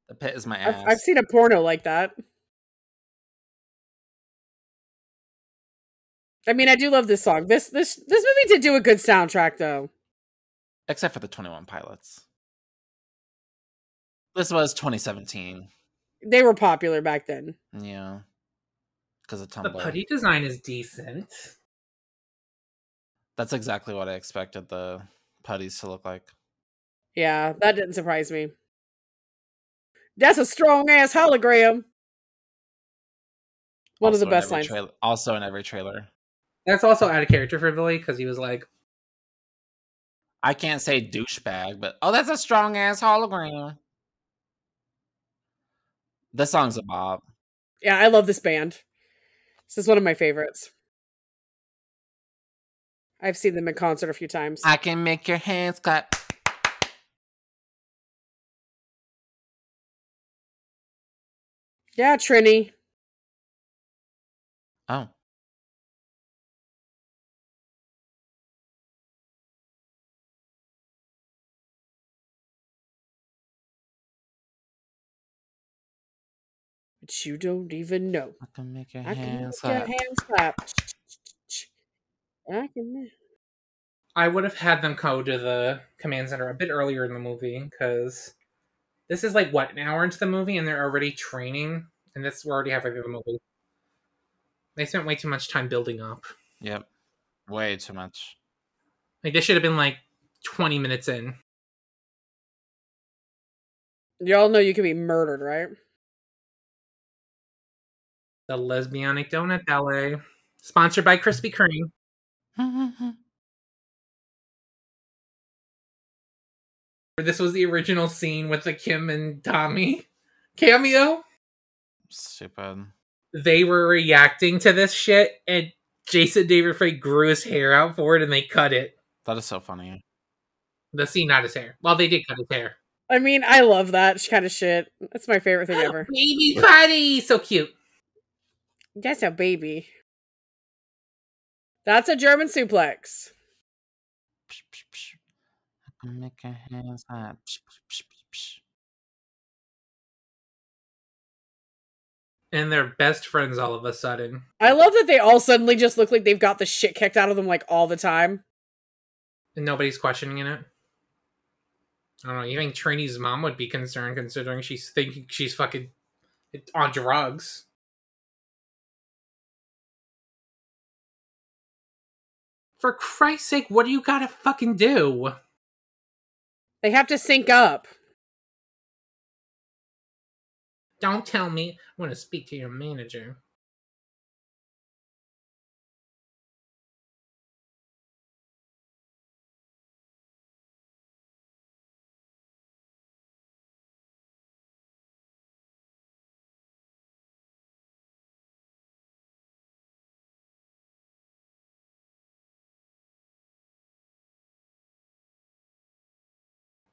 The pit is my ass. I've, I've seen a porno like that. I mean, I do love this song. This this this movie did do a good soundtrack, though. except for the Twenty One Pilots. This was 2017. They were popular back then. Yeah, because of The putty design is decent. That's exactly what I expected the putties to look like. Yeah, that didn't surprise me. That's a strong ass hologram. One of the best lines. trail- also in every trailer. That's also out of character for Billy because he was like, I can't say douchebag, but oh, that's a strong ass hologram. This song's a bop. Yeah, I love this band. This is one of my favorites. I've seen them in concert a few times. I can make your hands clap. yeah, Trini. Oh, that you don't even know. I can make your I can hands make your clap. hands clap. I can. I would have had them go to the command center a bit earlier in the movie because this is like what an hour into the movie and they're already training, and this we're already halfway through the movie. They spent way too much time building up. Yep. Way too much. Like this should have been like twenty minutes in. Y'all know you can be murdered, right? The Lesbianic Donut Ballet, sponsored by Krispy Kreme. This was the original scene with the Kim and Tommy cameo. Stupid. They were reacting to this shit, and Jason David Frank grew his hair out for it, and they cut it. That is so funny. The scene, not his hair. Well, they did cut his hair. I mean, I love that kind of shit. That's my favorite thing ever. Baby Patty, so cute. That's a baby. That's a German suplex. Psh, psh, psh. Make your hands. And they're best friends all of a sudden. I love that they all suddenly just look like they've got the shit kicked out of them like all the time. And nobody's questioning it. I don't know. You think Trini's mom would be concerned considering she's thinking she's fucking on drugs? For Christ's sake, what do you gotta fucking do? They have to sync up. Don't tell me. I want to speak to your manager.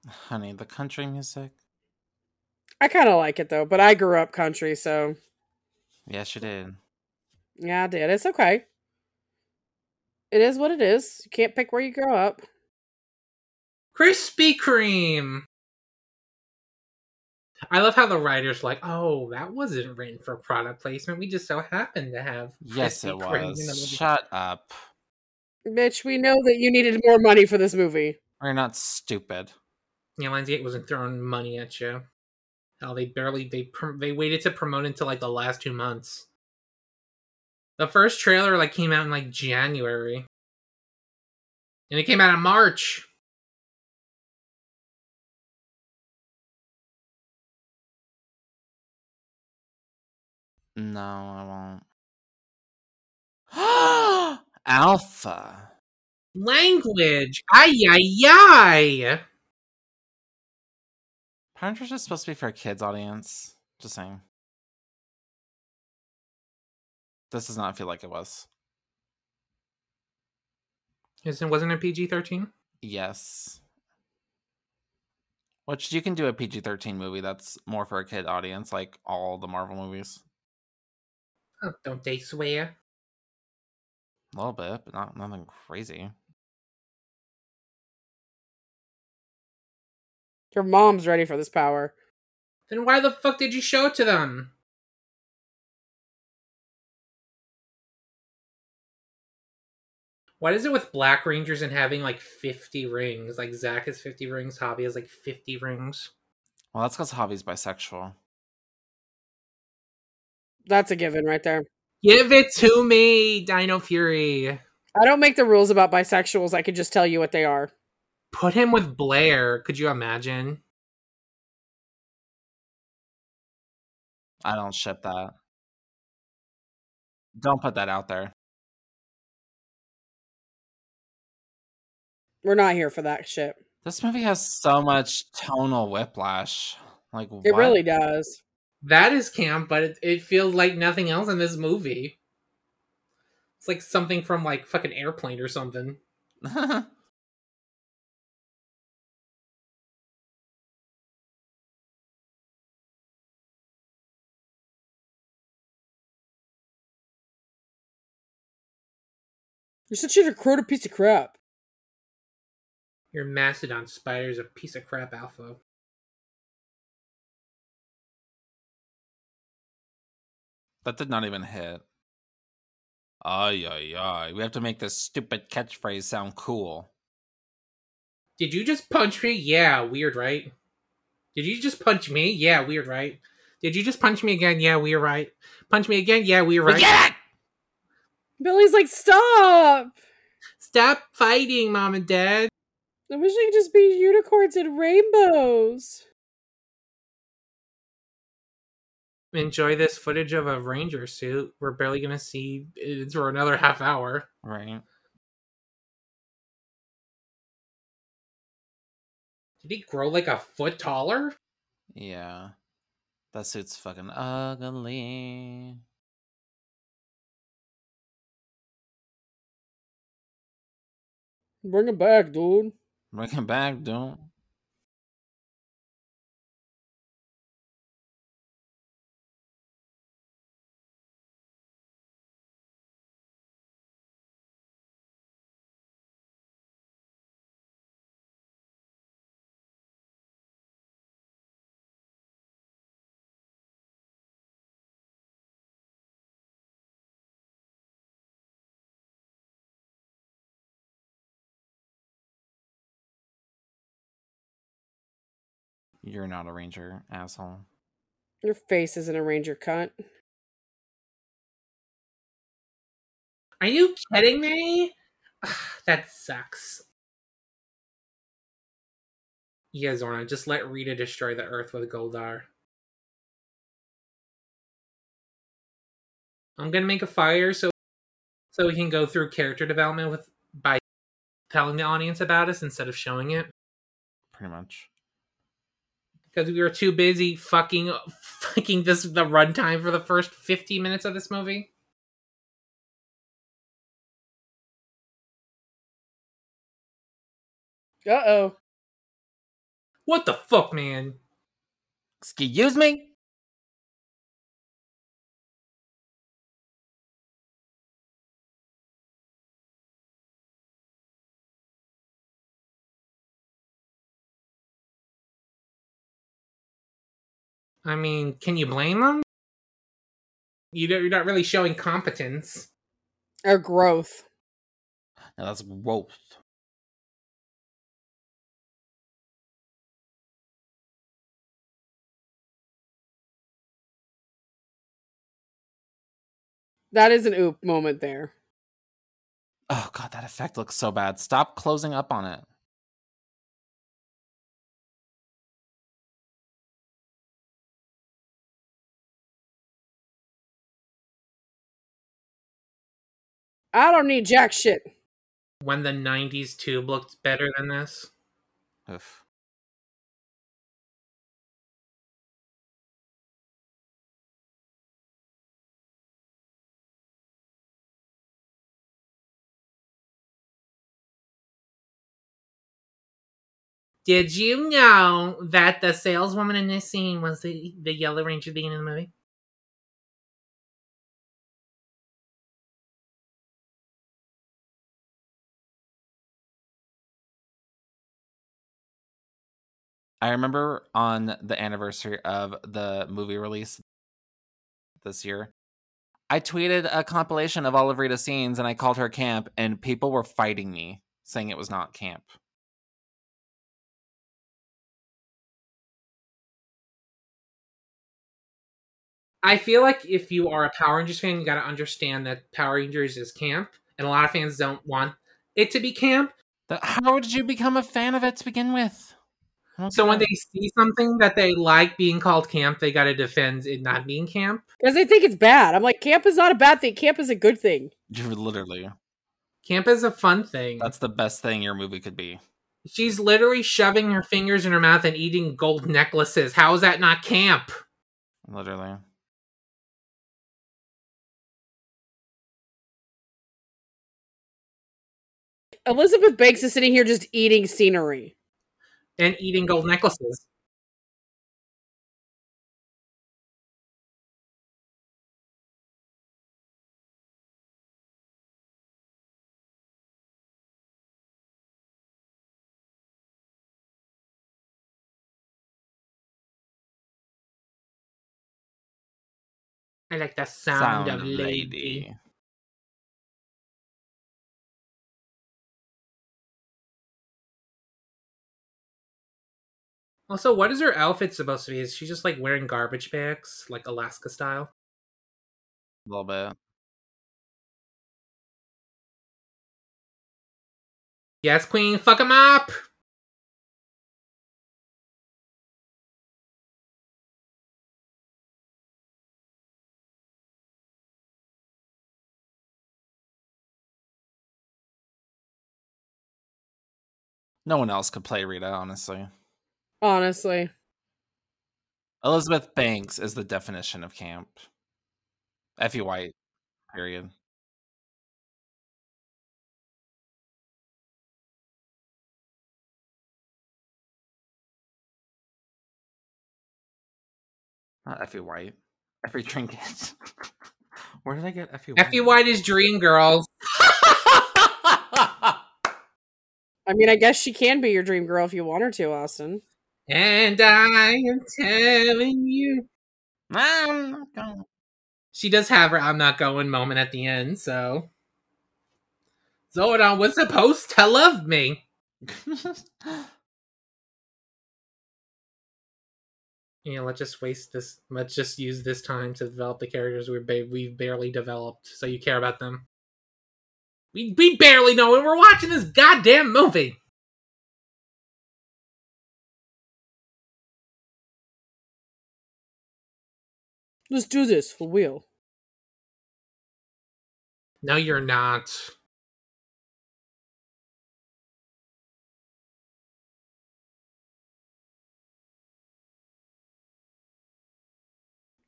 Honey, the country music. I kind of like it though, but I grew up country, so Yes, you did. yeah, I did. It's okay. It is what it is. You can't pick where you grow up. Krispy Kreme! I love how the writer's like, oh, that wasn't written for product placement. We just so happened to have. Yes, Krispy it Kreme was. movie." Shut up. Bitch, we know that you needed more money for this movie. We're not stupid. Yeah, Lionsgate wasn't throwing money at you. Hell, they barely they they waited to promote until like the last two months. The first trailer like came out in like January, and it came out in March. No, I won't. Alpha. Language, ay ay ay. Power Rangers is supposed to be for a kids audience. Just saying. This does not feel like it was. Isn't wasn't it PG thirteen? Yes. Which you can do a PG 13 movie that's more for a kid audience, like all the Marvel movies. Oh, don't they swear? A little bit, but not nothing crazy. Your mom's ready for this power. Then why the fuck did you show it to them? What is it with Black Rangers and having like 50 rings? Like Zach has 50 rings, Javi has like 50 rings. Well, that's because Javi's bisexual. That's a given right there. Give it to me, Dino Fury. I don't make the rules about bisexuals. I can just tell you what they are. Put him with Blair. Could you imagine? I don't ship that. Don't put that out there. We're not here for that shit. This movie has so much tonal whiplash. Like, It what? really does. That is camp, but it, it feels like nothing else in this movie. It's like something from like fucking airplane or something. You're such a crowded piece of crap. Your mastodon spider's a piece of crap alpha. That did not even hit. Ay, ay, ay. We have to make this stupid catchphrase sound cool. Did you just punch me? Yeah, weird, right? Did you just punch me? Yeah, weird, right? Did you just punch me again? Yeah, weird, right? Punch me again? Yeah, weird, right? Forget it! Billy's like, stop! Stop fighting, mom and dad. I wish they could just be unicorns and rainbows. Enjoy this footage of a ranger suit. We're barely gonna see it for another half hour. Right. Did he grow like a foot taller? Yeah. That suit's fucking ugly. Bring it back, dude. Bring him back, don't. You're not a ranger, asshole. Your face isn't a ranger cunt. Are you kidding me? that sucks. Yeah, Zordon, just let Rita destroy the Earth with Goldar. I'm gonna make a fire so so we can go through character development with by telling the audience about us instead of showing it. Pretty much. Because we were too busy fucking fucking this the runtime for the first 50 minutes of this movie. Uh oh. What the fuck, man? Excuse me? I mean, can you blame them? You don't- You're not really showing competence. Or growth. No, that's growth. That is an oop moment there. Oh god, that effect looks so bad. Stop closing up on it. I don't need jack shit. When the 90s tube looked better than this. Oof. Did you know that the saleswoman in this scene was the, the Yellow Ranger being in the movie? I remember on the anniversary of the movie release this year, I tweeted a compilation of all of Rita's scenes and I called her camp, and people were fighting me saying it was not camp. I feel like if you are a Power Rangers fan, you got to understand that Power Rangers is camp, and a lot of fans don't want it to be camp. How did you become a fan of it to begin with? I don't So when they see something that they like being called camp, they got to defend it not being camp. Because they think it's bad. I'm like, camp is not a bad thing. Camp is a good thing. Literally Camp is a fun thing. that's the best thing your movie could be. She's literally shoving her fingers in her mouth and eating gold necklaces. How is that not camp? Literally. Elizabeth Banks is sitting here just eating scenery. And eating gold necklaces. I like the sound, Sound of lady. lady. Also, what is her outfit supposed to be? Is she just like wearing garbage bags, like Alaska style? A little bit. Yes, Queen, fuck him up! No one else could play Rita, honestly. Honestly. Elizabeth Banks is the definition of camp. Effie White, period. Not Effie White. Effie Trinket. Where did I get Effie White? Effie White is Dream Girls. I mean, I guess she can be your dream girl if you want her to, Austin. And I am telling you. I'm not going. She does have her I'm not going moment at the end, so. Zordon was supposed to love me. you know, let's just waste this. Let's just use this time to develop the characters we're ba- we've barely developed, so you care about them. We we barely know, and we're watching this goddamn movie. Let's do this for real. No, you're not.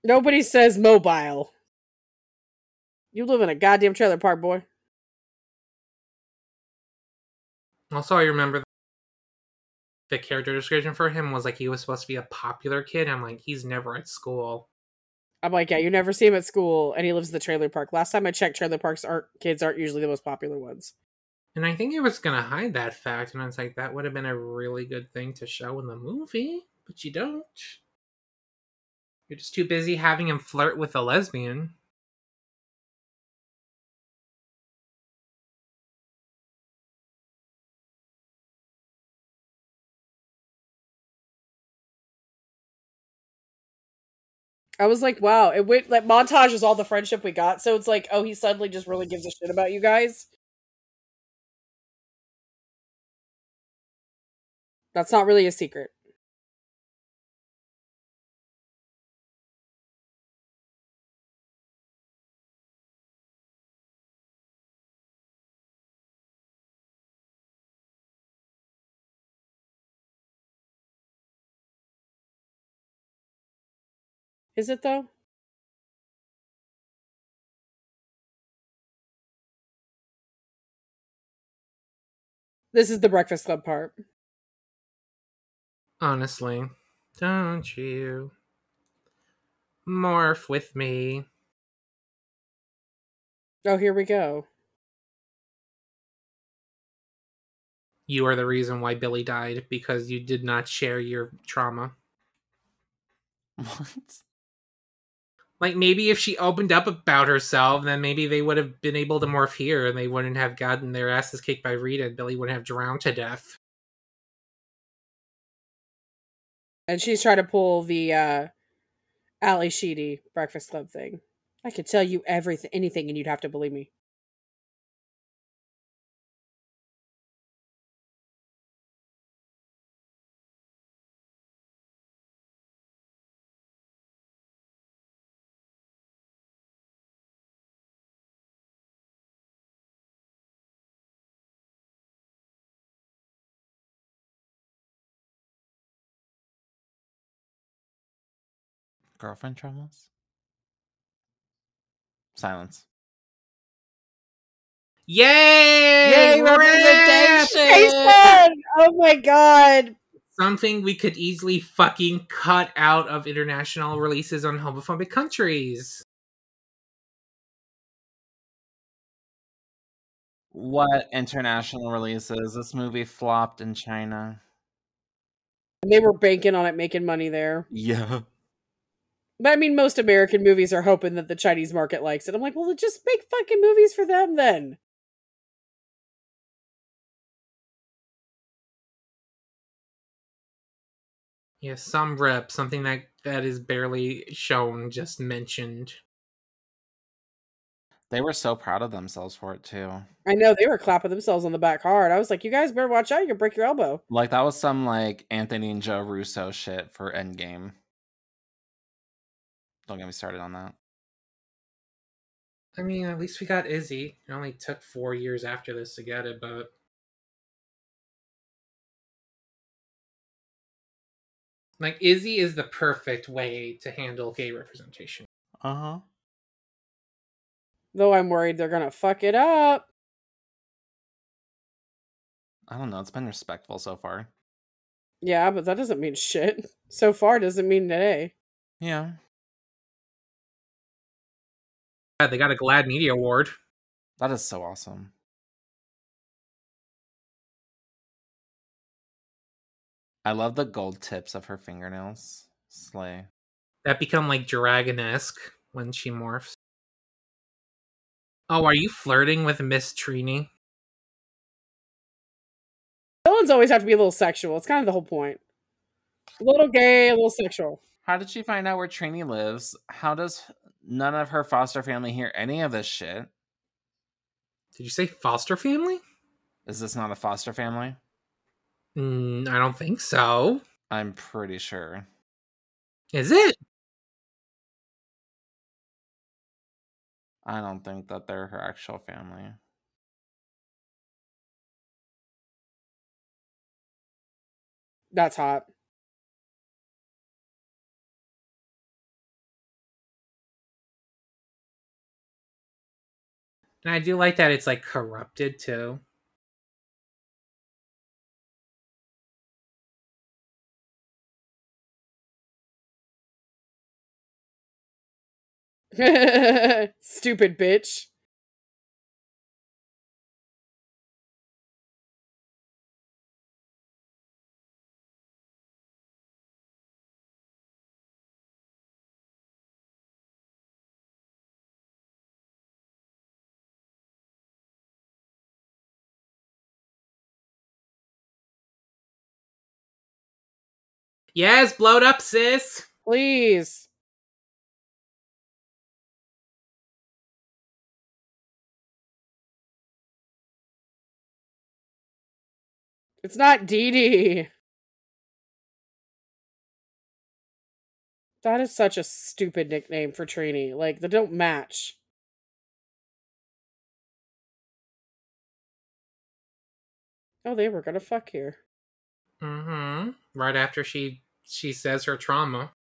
Nobody says mobile. You live in a goddamn trailer park, boy. Also, I remember the character description for him was like he was supposed to be a popular kid. I'm like, he's never at school. I'm like, yeah, you never see him at school, and he lives in the trailer park. Last time I checked, trailer parks aren't kids aren't usually the most popular ones. And I think it was gonna hide that fact, and I was like, that would have been a really good thing to show in the movie, but you don't. You're just too busy having him flirt with a lesbian. I was like, wow, it went like montage is all the friendship we got. So it's like, oh, he suddenly just really gives a shit about you guys. That's not really a secret. Is it though? This is the Breakfast Club part. Honestly, don't you morph with me? Oh, here we go. You are the reason why Billy died because you did not share your trauma. What? Like maybe if she opened up about herself, then maybe they would have been able to morph here, and they wouldn't have gotten their asses kicked by Rita, and Billy wouldn't have drowned to death. And she's trying to pull the uh Ally Sheedy Breakfast Club thing. I could tell you everything anything and you'd have to believe me. Girlfriend troubles? Silence. Yay! rip! Jason! Oh my god. Something we could easily fucking cut out of international releases on homophobic countries. What international releases? This movie flopped in China. And they were banking on it making money there. Yeah. But I mean, most American movies are hoping that the Chinese market likes it. I'm like, well, just make fucking movies for them then. Yeah, some rep, something that that is barely shown, just mentioned. They were so proud of themselves for it too. I know they were clapping themselves on the back hard. I was like, you guys better watch out. You can break your elbow. Like that was some like Anthony and Joe Russo shit for Endgame. Don't get me started on that. I mean, at least we got Izzy. It only took four years after this to get it, but like Izzy is the perfect way to handle gay representation. Uh huh. Though I'm worried they're gonna fuck it up. I don't know. It's been respectful so far. Yeah, but that doesn't mean shit. So far doesn't mean today. Yeah. Yeah, they got a GLAAD Media Award. That is so awesome. I love the gold tips of her fingernails. Slay. That become like dragon-esque when she morphs. Oh, are you flirting with Miss Trini? Villains always have to be a little sexual. It's kind of the whole point. A little gay, a little sexual. How did she find out where Trini lives? How does none of her foster family hear any of this shit? Did you say foster family? Is this not a foster family? Mm, I don't think so. I'm pretty sure. Is it? I don't think that they're her actual family. That's hot. And I do like that it's like corrupted too. Stupid bitch. Yes, blowed up, sis. Please. It's not Dee Dee. That is such a stupid nickname for Trini. Like, they don't match. Oh, they were gonna fuck here. Mm-hmm. Right after she she says her trauma.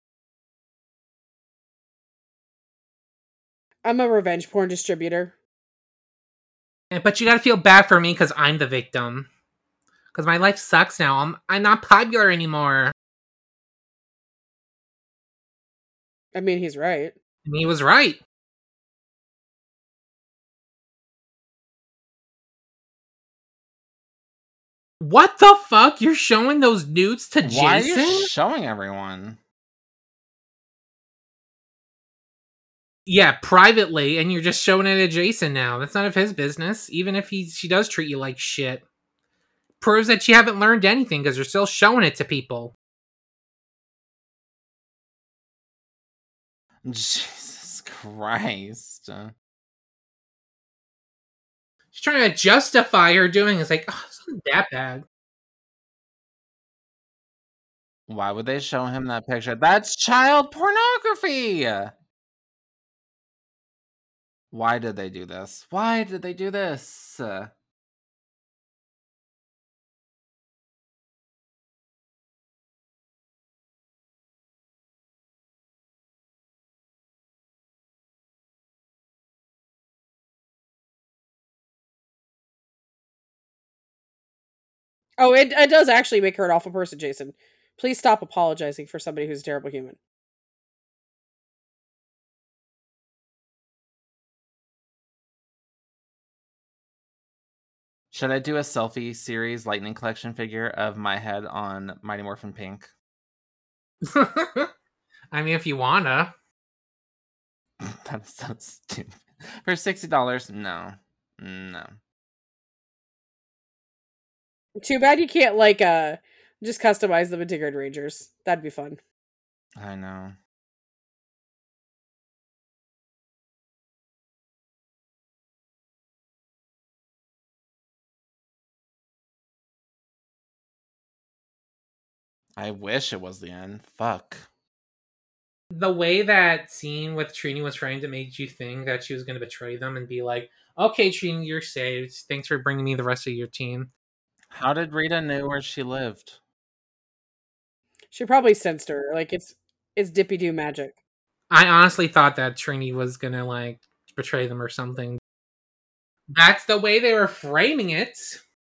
I'm a revenge porn distributor. And- But you gotta feel bad for me because I'm the victim. Because my life sucks now. I'm I'm not popular anymore. I mean, he's right. And he was right. What the fuck? You're showing those nudes to Why are Jason? you showing everyone? yeah, privately, and you're just showing it to Jason now. That's none of his business. Even if he she does treat you like shit, proves that you haven't learned anything because you're still showing it to people. Jesus Christ. She's trying to justify her doing. it. It's like, oh, it's not that bad. Why would they show him that picture? That's child pornography. Why did they do this? Why did they do this? Oh, it, it does actually make her an awful person, Jason. Please stop apologizing for somebody who's a terrible human. Should I do a selfie series lightning collection figure of my head on Mighty Morphin Pink? I mean, if you wanna, That's so stupid. For sixty dollars, no, no. Too bad you can't like uh just customize them into Grid Rangers. That'd be fun. I know. I wish it was the end. Fuck. The way that scene with Trini was framed, it made you think that she was going to betray them and be like, "Okay, Trini, you're saved. Thanks for bringing me the rest of your team." How did Rita know where she lived? She probably sensed her. Like it's it's Dippy Doo magic. I honestly thought that Trini was going to like betray them or something. That's the way they were framing it.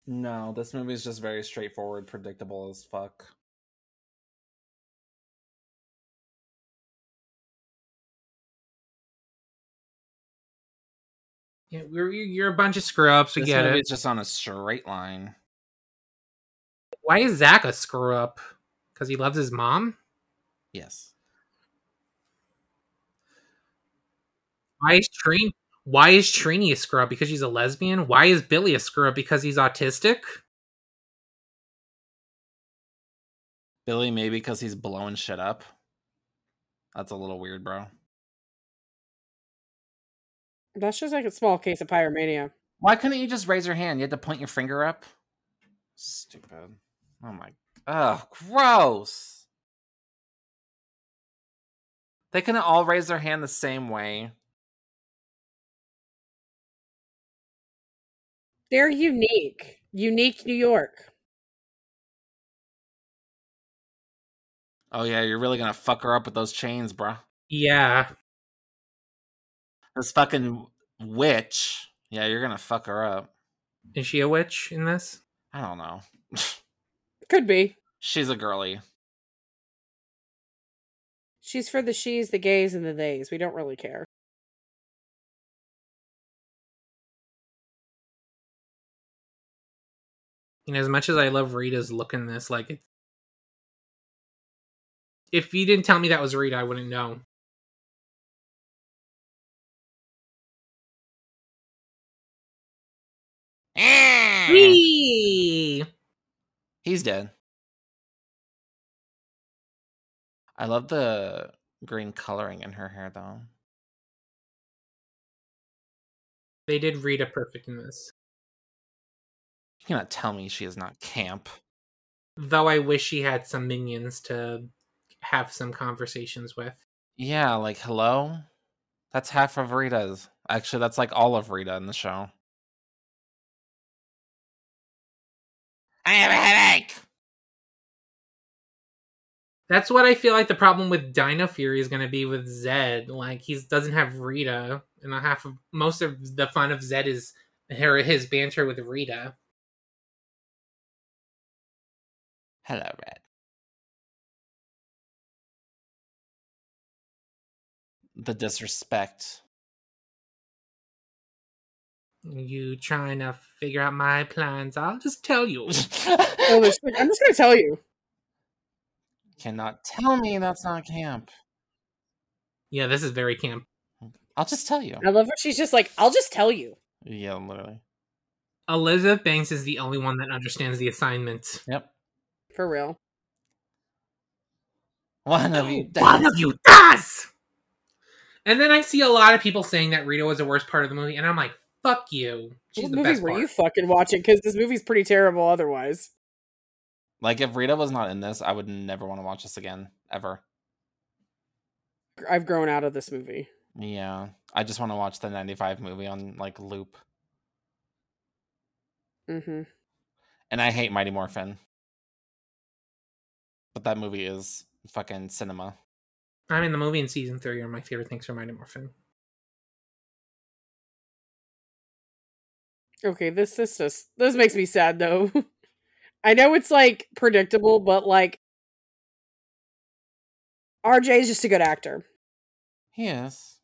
No, this movie is just very straightforward, predictable as fuck. Yeah, we're, you're a bunch of screw ups. We This get movie it. is just on a straight line. Why is Zach a screw up? Because he loves his mom? Yes. Why is Trini? Why is Trini a screw up? Because she's a lesbian? Why is Billy a screw up? Because he's autistic? Billy, maybe because he's blowing shit up. That's a little weird, bro. That's just like a small case of pyromania. Why couldn't you just raise your hand? You had to point your finger up? Stupid. Oh my. Ugh, gross. They couldn't all raise their hand the same way. They're unique. Unique New York. Oh yeah, you're really gonna fuck her up with those chains, bruh. Yeah. This fucking witch. Yeah, you're gonna fuck her up. Is she a witch in this? I don't know. Could be. She's a girly. She's for the she's, the gays, and the theys. We don't really care. You know, as much as I love Rita's look in this, like, it, if you didn't tell me that was Rita, I wouldn't know. Mm. Whee! He's dead. I love the green coloring in her hair, though. They did Rita perfect in this. You cannot tell me she is not camp. Though I wish she had some minions to have some conversations with. Yeah, like hello. That's half of Rita's. Actually, that's like all of Rita in the show. I have a headache. That's what I feel like the problem with Dino Fury is going to be with Zedd. Like he doesn't have Rita, and half of most of the fun of Zedd is her his banter with Rita. Hello, Red. The disrespect. You trying to figure out my plans? I'll just tell you. Oh, I'm just gonna tell you. Cannot tell me that's not camp. yeah, this is very camp. I'll just tell you. I love her. She's just like, I'll just tell you. Yeah, literally. Elizabeth Banks is the only one that understands the assignment. Yep. For real. One of you. One of you does. And then I see a lot of people saying that Rita was the worst part of the movie, and I'm like, "Fuck you." She's what the movie best were part. you fucking watching? Because this movie's pretty terrible otherwise. Like if Rita was not in this, I would never want to watch this again ever. I've grown out of this movie. Yeah, I just want to watch the '95 movie on like loop. hmm And I hate Mighty Morphin, but that movie is fucking cinema. I mean, the movie and season three are my favorite things from Mighty Morphin. Okay, this this just this makes me sad though. I know it's like predictable, but like RJ is just a good actor. Yes,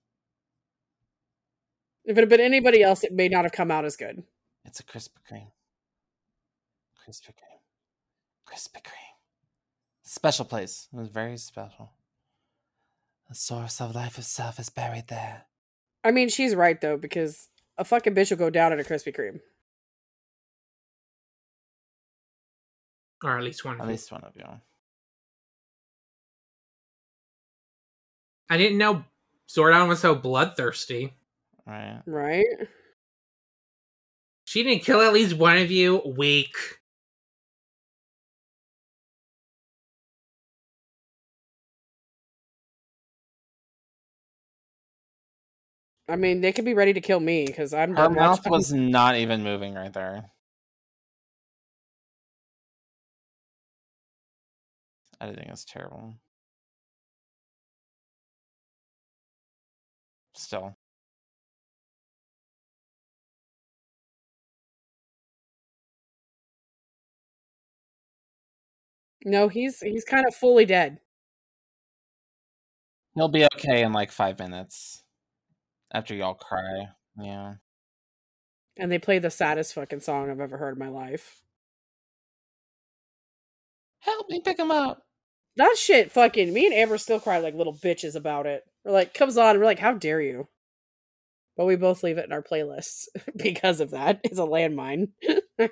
If it had been anybody else, it may not have come out as good. it's a Krispy Kreme. Krispy Kreme. Krispy Kreme. Special place. It was very special. The source of life itself is buried there. I mean, she's right though because a fucking bitch will go down in a Krispy Kreme. Or at least one. At of you. least one of you. I didn't know Zordon was so bloodthirsty. Right. Right? She didn't kill at least one of you. Weak. I mean, they could be ready to kill me because I'm Her mouth watching- was not even moving right there. Editing is terrible. Still. No, he's he's kind of fully dead. He'll be okay in like five minutes. After y'all cry. Yeah. And they play the saddest fucking song I've ever heard in my life. Help me pick him up. That shit fucking me and Amber still cry like little bitches about it. We're like, comes on, we're like, how dare you? But we both leave it in our playlists because of that. It's a landmine.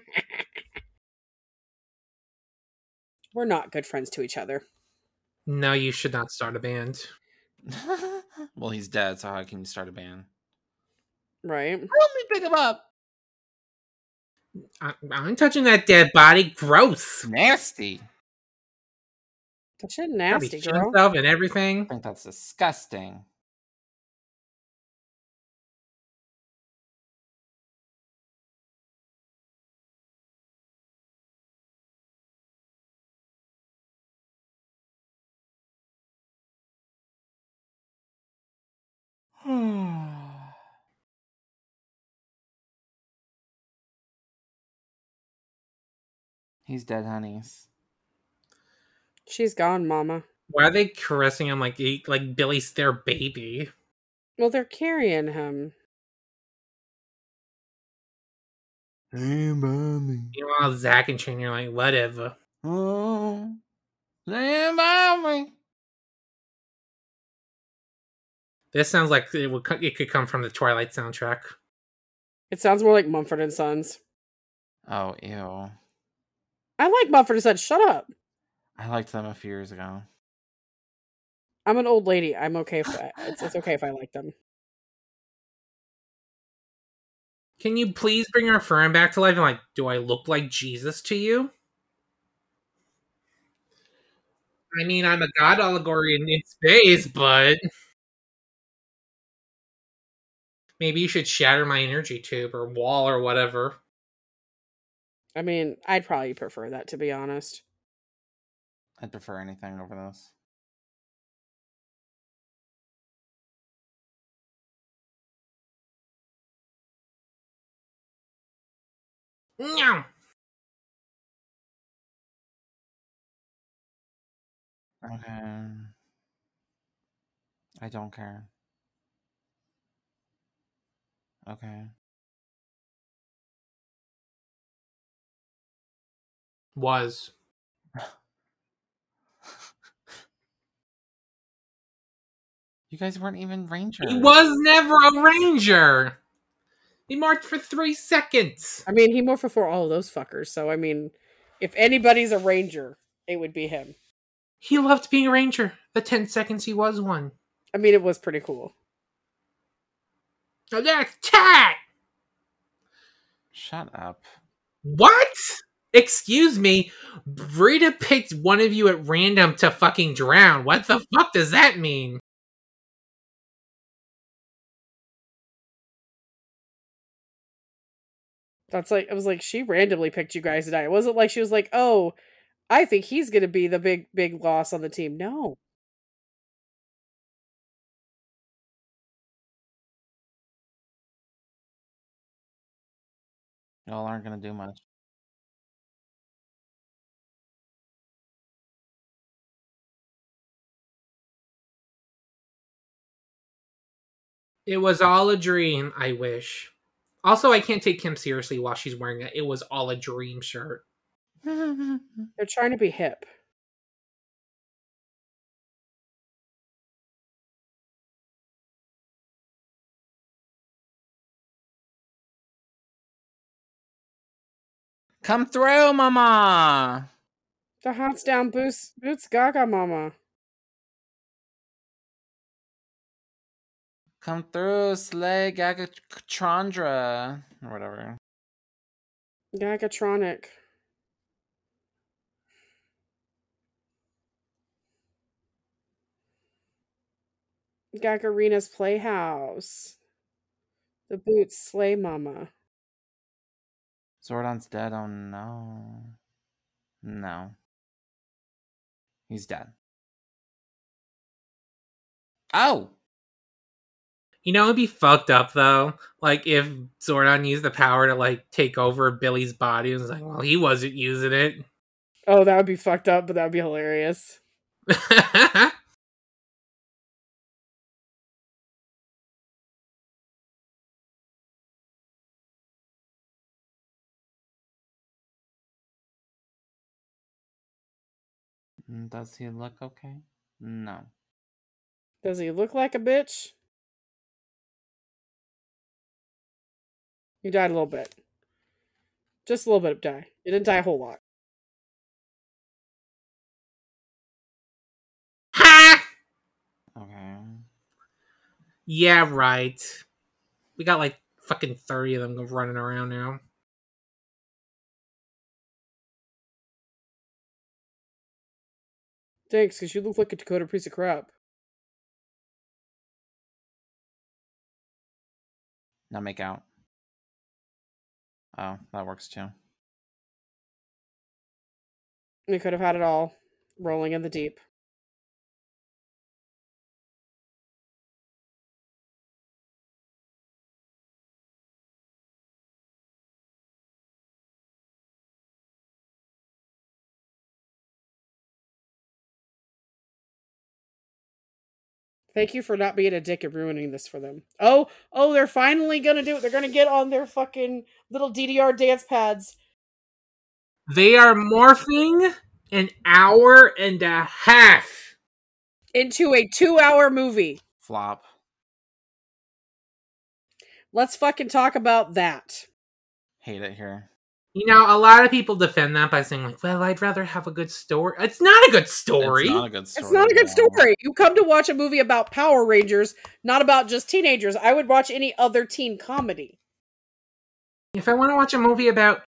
we're not good friends to each other. No, you should not start a band. well, he's dead, so how can you start a band? Right? Help me pick him up. I, I'm touching that dead body. Gross. Nasty. That shit Probably nasty, shit girl. himself and everything. I think that's disgusting. He's dead, honeys. She's gone, mama. Why are they caressing him like he, like Billy's their baby? Well, they're carrying him. Stand by me. Meanwhile, Zach and Shane are like, whatever. Oh, stand by me. This sounds like it, would, it could come from the Twilight soundtrack. It sounds more like Mumford and Sons. Oh, ew. I like Mumford and Sons. Shut up. I liked them a few years ago. I'm an old lady. I'm okay if I, it's, it's okay if I like them. Can you please bring our friend back to life? And like, do I look like Jesus to you? I mean, I'm a god allegory in, in space, but maybe you should shatter my energy tube or wall or whatever. I mean, I'd probably prefer that to be honest. I'd prefer anything over this. No. Okay. I don't care. Okay. Was. You guys weren't even rangers. He was never a ranger. He marched for three seconds. I mean, he more for all of those fuckers. So I mean, if anybody's a ranger, it would be him. He loved being a ranger. The ten seconds he was one. I mean, it was pretty cool. Now that's cat. Shut up. What? Excuse me. Rita picked one of you at random to fucking drown. What the fuck does that mean? That's like I was like she randomly picked you guys to die. It wasn't like she was like, "Oh, I think he's going to be the big big loss on the team." No. Y'all aren't gonna do much. It was all a dream, I wish. Also, I can't take Kim seriously while she's wearing a It was all a dream shirt. They're trying to be hip. Come through, mama. The hot's down boots boots gaga mama. Come through, Slay Gagatrondra. Or whatever. Gagatronic. Gagarina's Playhouse. The Boots Slay Mama. Zordon's dead. Oh no. No. He's dead. Oh! You know, it'd be fucked up though. Like if Zordon used the power to like take over Billy's body and was like, well, he wasn't using it. Oh, that would be fucked up, but that would be hilarious. Mm, Does he look okay? No. Does he look like a bitch? He died a little bit. Just a little bit of die. He didn't die a whole lot. ha! Okay. Yeah, right. We got like fucking 30 of them running around now. Thanks, because you look like a Dakota piece of crap. Now make out. Oh, that works too. We could have had it all rolling in the deep. Thank you for not being a dick and ruining this for them. Oh, oh, they're finally gonna do it. They're gonna get on their fucking little DDR dance pads. They are morphing an hour and a half. into a two hour movie. Flop. Let's fucking talk about that. Hate it here. You know, a lot of people defend that by saying, like, well, I'd rather have a good story. It's not a good story. It's not a good story. It's not a good story. You come to watch a movie about Power Rangers, not about just teenagers. I would watch any other teen comedy. If I want to watch a movie about,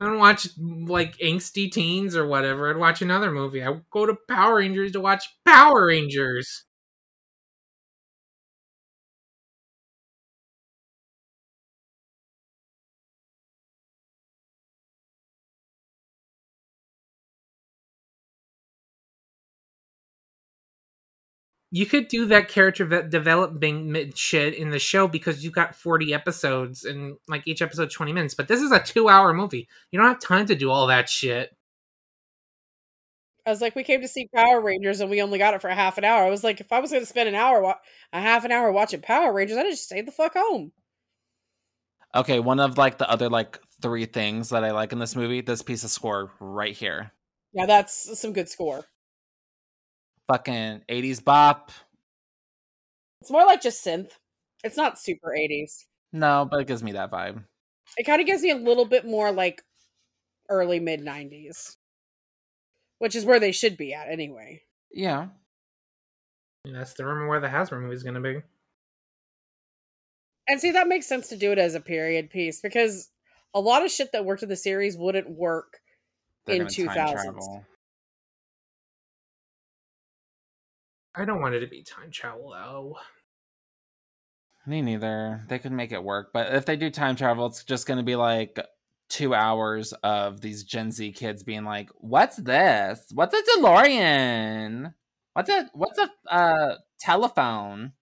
I don't watch like angsty teens or whatever. I'd watch another movie. I would go to Power Rangers to watch Power Rangers. You could do that character ve- development shit in the show because you've got 40 episodes and like each episode 20 minutes, but this is a two hour movie. You don't have time to do all that shit. I was like, we came to see Power Rangers and we only got it for a half an hour. I was like, if I was going to spend an hour, wa- a half an hour watching Power Rangers, I'd just stay the fuck home. Okay, one of like the other like three things that I like in this movie, this piece of score right here. Yeah, that's some good score. Fucking 80s bop. It's more like just synth. It's not super 80s. No, but it gives me that vibe. It kind of gives me a little bit more like early mid 90s, which is where they should be at anyway. Yeah. And that's the rumor where the Hasbro movie is going to be. And see, that makes sense to do it as a period piece because a lot of shit that worked in the series wouldn't work They're in gonna 2000s. I don't want it to be time travel though. Me neither. They could make it work, but if they do time travel, it's just going to be like two hours of these Gen Z kids being like, "What's this? What's a DeLorean? What's a what's a uh, telephone?"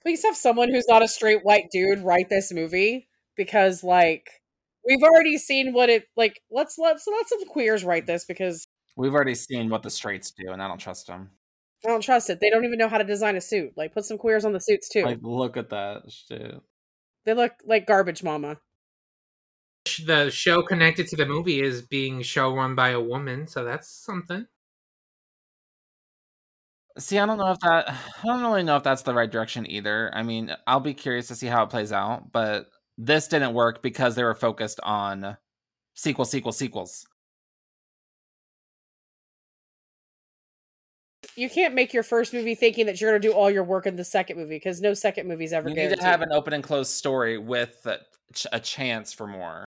Please have someone who's not a straight white dude write this movie because, like, we've already seen what it like. Let's let's let some queers write this because We've already seen what the straights do, and I don't trust them. I don't trust it. They don't even know how to design a suit. Like, put some queers on the suits too. Like, look at that shit. they look like garbage, mama. The show connected to the movie is being show run by a woman, so that's something. See, I don't know if that. I don't really know if that's the right direction either. I mean, I'll be curious to see how it plays out, but this didn't work because they were focused on sequel, sequel, sequels. You can't make your first movie thinking that you're going to do all your work in the second movie because no second movie's ever You need to have an open and closed story with a, ch- a chance for more.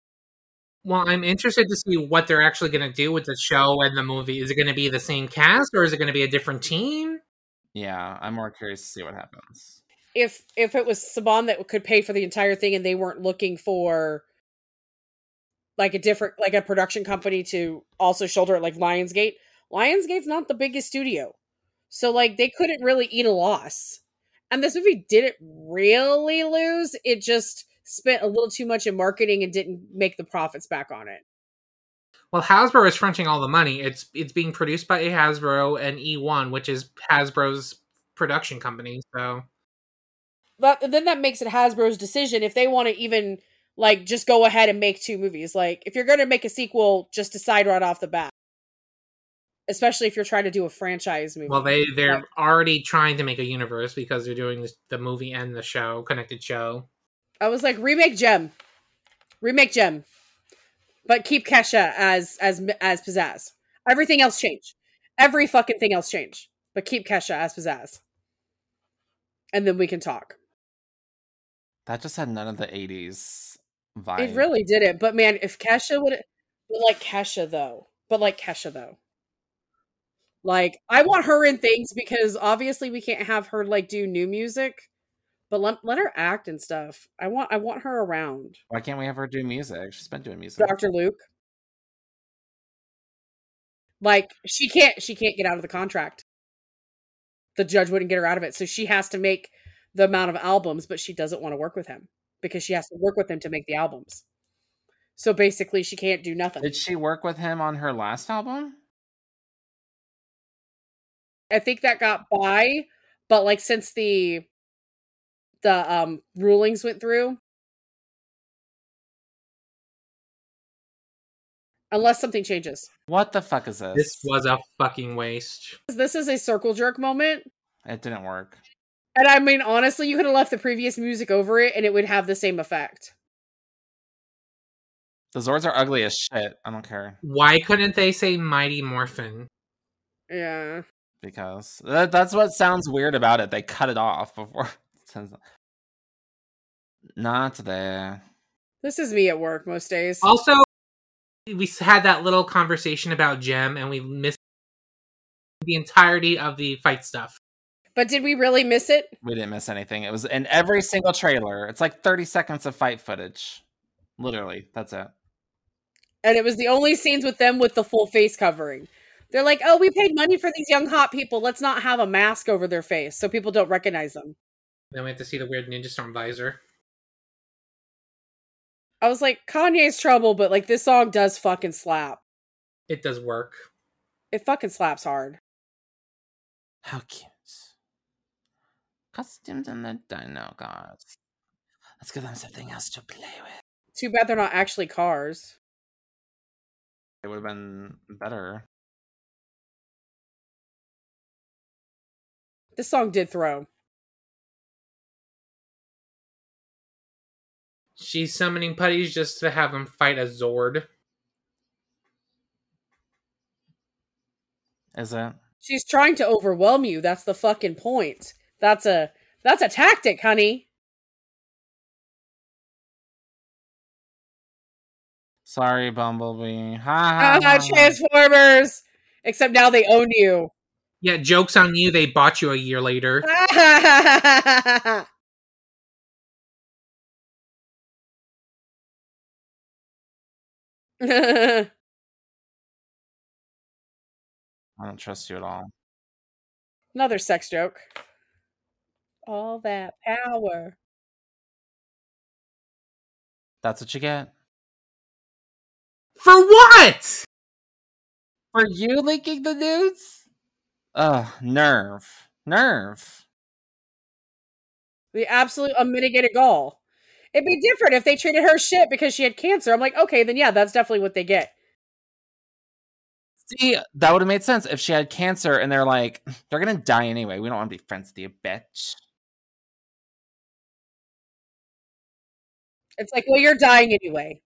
Well, I'm interested to see what they're actually going to do with the show and the movie. Is it going to be the same cast or is it going to be a different team? Yeah, I'm more curious to see what happens. if if it was Saban that could pay for the entire thing and they weren't looking for like a different like a production company to also shoulder it like Lionsgate. Lionsgate's not the biggest studio. So like they couldn't really eat a loss. And this movie didn't really lose. It just spent a little too much in marketing and didn't make the profits back on it. Well, Hasbro is fronting all the money. It's it's being produced by Hasbro and eOne, which is Hasbro's production company. So But then that makes it Hasbro's decision if they want to even like just go ahead and make two movies. Like if you're going to make a sequel, just decide right off the bat. Especially if you're trying to do a franchise movie. Well, they they're Right. already trying to make a universe because they're doing this, the movie and the show, connected show. I was like remake Jem. Remake Jem. But keep Kesha as as as Pizzazz. Everything else change. Every fucking thing else change. But keep Kesha as Pizzazz. And then we can talk. That just had none of the 80s vibe. It really did it. But man, if Kesha would but like Kesha though. But like Kesha though. Like I want her in things because obviously we can't have her like do new music. But let, let her act and stuff. I want I want her around. Why can't we have her do music? She's been doing music. Dr. Luke. Like she can't she can't get out of the contract. The judge wouldn't get her out of it. So she has to make the amount of albums, but she doesn't want to work with him because she has to work with him to make the albums. So basically she can't do nothing. Did she work with him on her last album? I think that got by, but like since the the um rulings went through unless something changes. What the fuck is this? This was a fucking waste. This is a circle jerk moment. It didn't work. And I mean honestly, you could have left the previous music over it and it would have the same effect. The Zords are ugly as shit. I don't care Why couldn't they say Mighty Morphin? Yeah. Because that, that's what sounds weird about it. They cut it off before. Not there. This is me at work most days. Also, we had that little conversation about Jem, and we missed the entirety of the fight stuff. But did we really miss it? We didn't miss anything. It was in every single trailer. It's like 30 seconds of fight footage. Literally, that's it. And it was the only scenes with them with the full face covering. They're like, "Oh, we paid money for these young hot people. Let's not have a mask over their face so people don't recognize them." Then we have to see the weird Ninja Storm visor. I was like, Kanye's trouble, but like this song does fucking slap. It does work. It fucking slaps hard. How cute. Costumes and the Dinozords. Let's give them something else to play with. Too bad they're not actually cars. It would have been better. This song did throw. She's summoning putties just to have them fight a Zord. Is that? She's trying to overwhelm you. That's the fucking point. That's a that's a tactic, honey. Sorry, Bumblebee. Ha ha. Ah, ha. Transformers. Except now they own you. Yeah, joke's on you, they bought you a year later. I don't trust you at all. Another sex joke. All that power. That's what you get. For what? For you leaking the nudes? Ugh, nerve. Nerve. The absolute unmitigated gall. It'd be different if they treated her shit because she had cancer. I'm like, okay, then yeah, that's definitely what they get. See, that would have made sense if she had cancer and they're like, they're gonna die anyway. We don't want to be friends with you, bitch. It's like, well, you're dying anyway.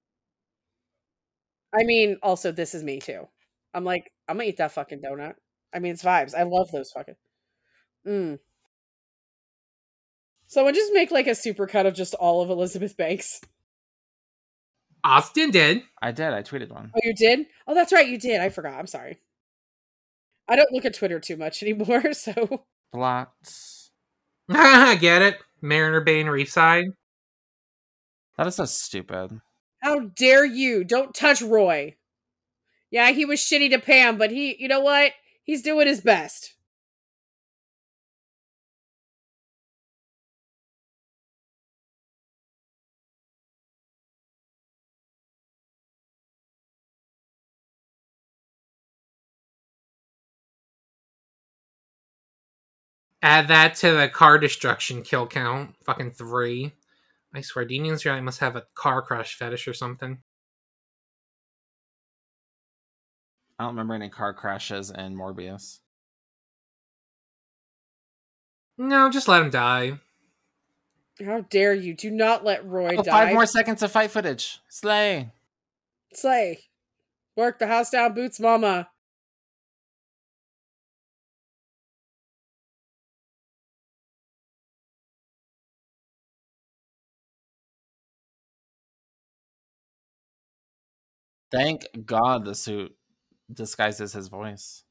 I mean, also, this is me too. I'm like, I'm gonna eat that fucking donut. I mean, it's vibes. I love those fucking. Mm. Someone just make like a super cut of just all of Elizabeth Banks. Austin did. I did. I tweeted one. Oh, you did? Oh, that's right, you did. I forgot. I'm sorry. I don't look at Twitter too much anymore, so Blocks. I Get it? Mariner Bay and Reefside. That is so stupid. how dare you? Don't touch Roy. Yeah, he was shitty to Pam, but he, you know what? He's doing his best. Add that to the car destruction kill count. Fucking three. I swear, Dean Israelite must have a car crash fetish or something. I don't remember any car crashes in Morbius. No, just let him die. How dare you? Do not let Roy Oh, die. five more seconds of fight footage. Slay. Slay. Work the house down, boots, mama. Thank God the suit disguises his voice.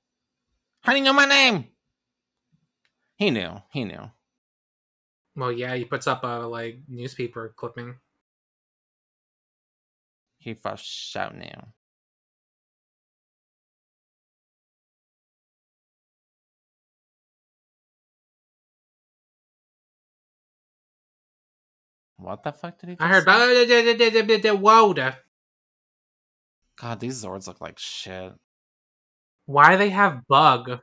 How do you know my name? He knew. He knew. Well, yeah, he puts up a like newspaper clipping. He first shout knew. What the fuck did he? I heard say? Woda. God, these Zords look like shit. Why they have bug?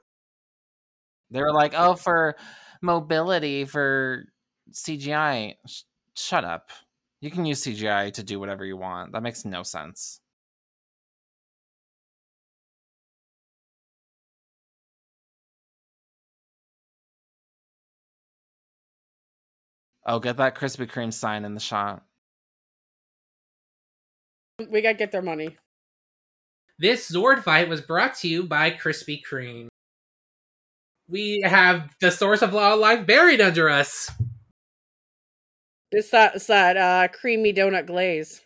They're like, oh, for mobility, for CGI. Sh- shut up. You can use CGI to do whatever you want. That makes no sense. Oh, get that Krispy Kreme sign in the shot. We gotta get their money. This Zord fight was brought to you by Krispy Kreme. We have the source of all life buried under us. It's that, it's that uh, creamy donut glaze.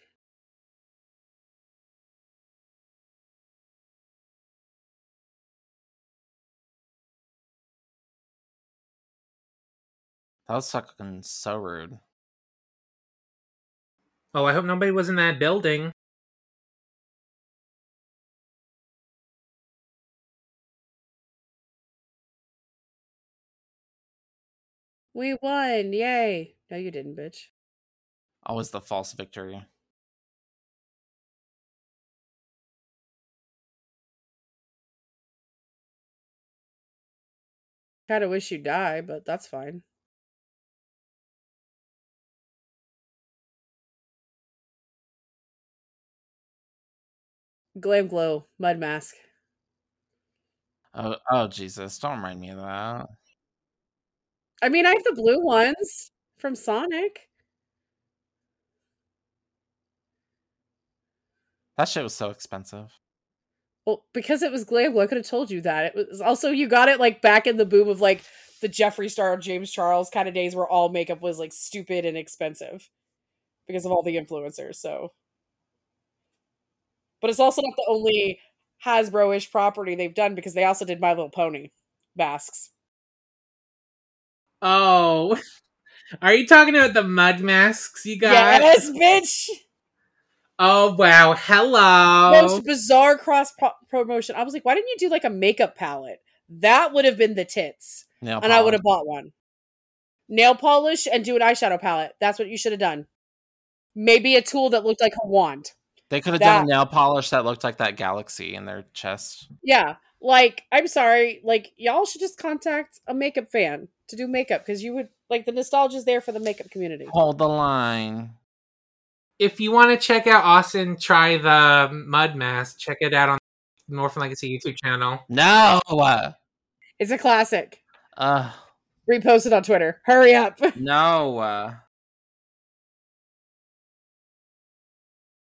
That was fucking so rude. Oh, I hope nobody was in that building. We won! Yay! No, you didn't, bitch. Always the false victory. Kinda wish you'd die, but that's fine. Glam Glow, Mud Mask. Oh, oh Jesus! Don't remind me of that. I mean, I have the blue ones from Sonic. That shit was so expensive. Well, because it was Glam I could have told you that. It was also you got it like back in the boom of like the Jeffree Star, James Charles kind of days where all makeup was like stupid and expensive because of all the influencers. So, but it's also not the only Hasbro-ish property they've done because they also did My Little Pony masks. Oh, are you talking about the mud masks you got? Yes, bitch. Oh wow! Hello. Most bizarre cross pro- promotion. I was like, why didn't you do like a makeup palette? That would have been the tits, Nail and I would have bought one. Nail polish and do an eyeshadow palette. That's what you should have done. Maybe a tool that looked like a wand. They could have done a nail polish that looked like that galaxy in their chest. Yeah. Like, I'm sorry. Like, y'all should just contact a makeup fan to do makeup because you would like the nostalgia's there for the makeup community. Hold the line. if you want to check out Austin try the mud mask, check it out on Northern Legacy YouTube channel. No. It's a classic. Uh, Repost it on Twitter. Hurry up. no. Uh...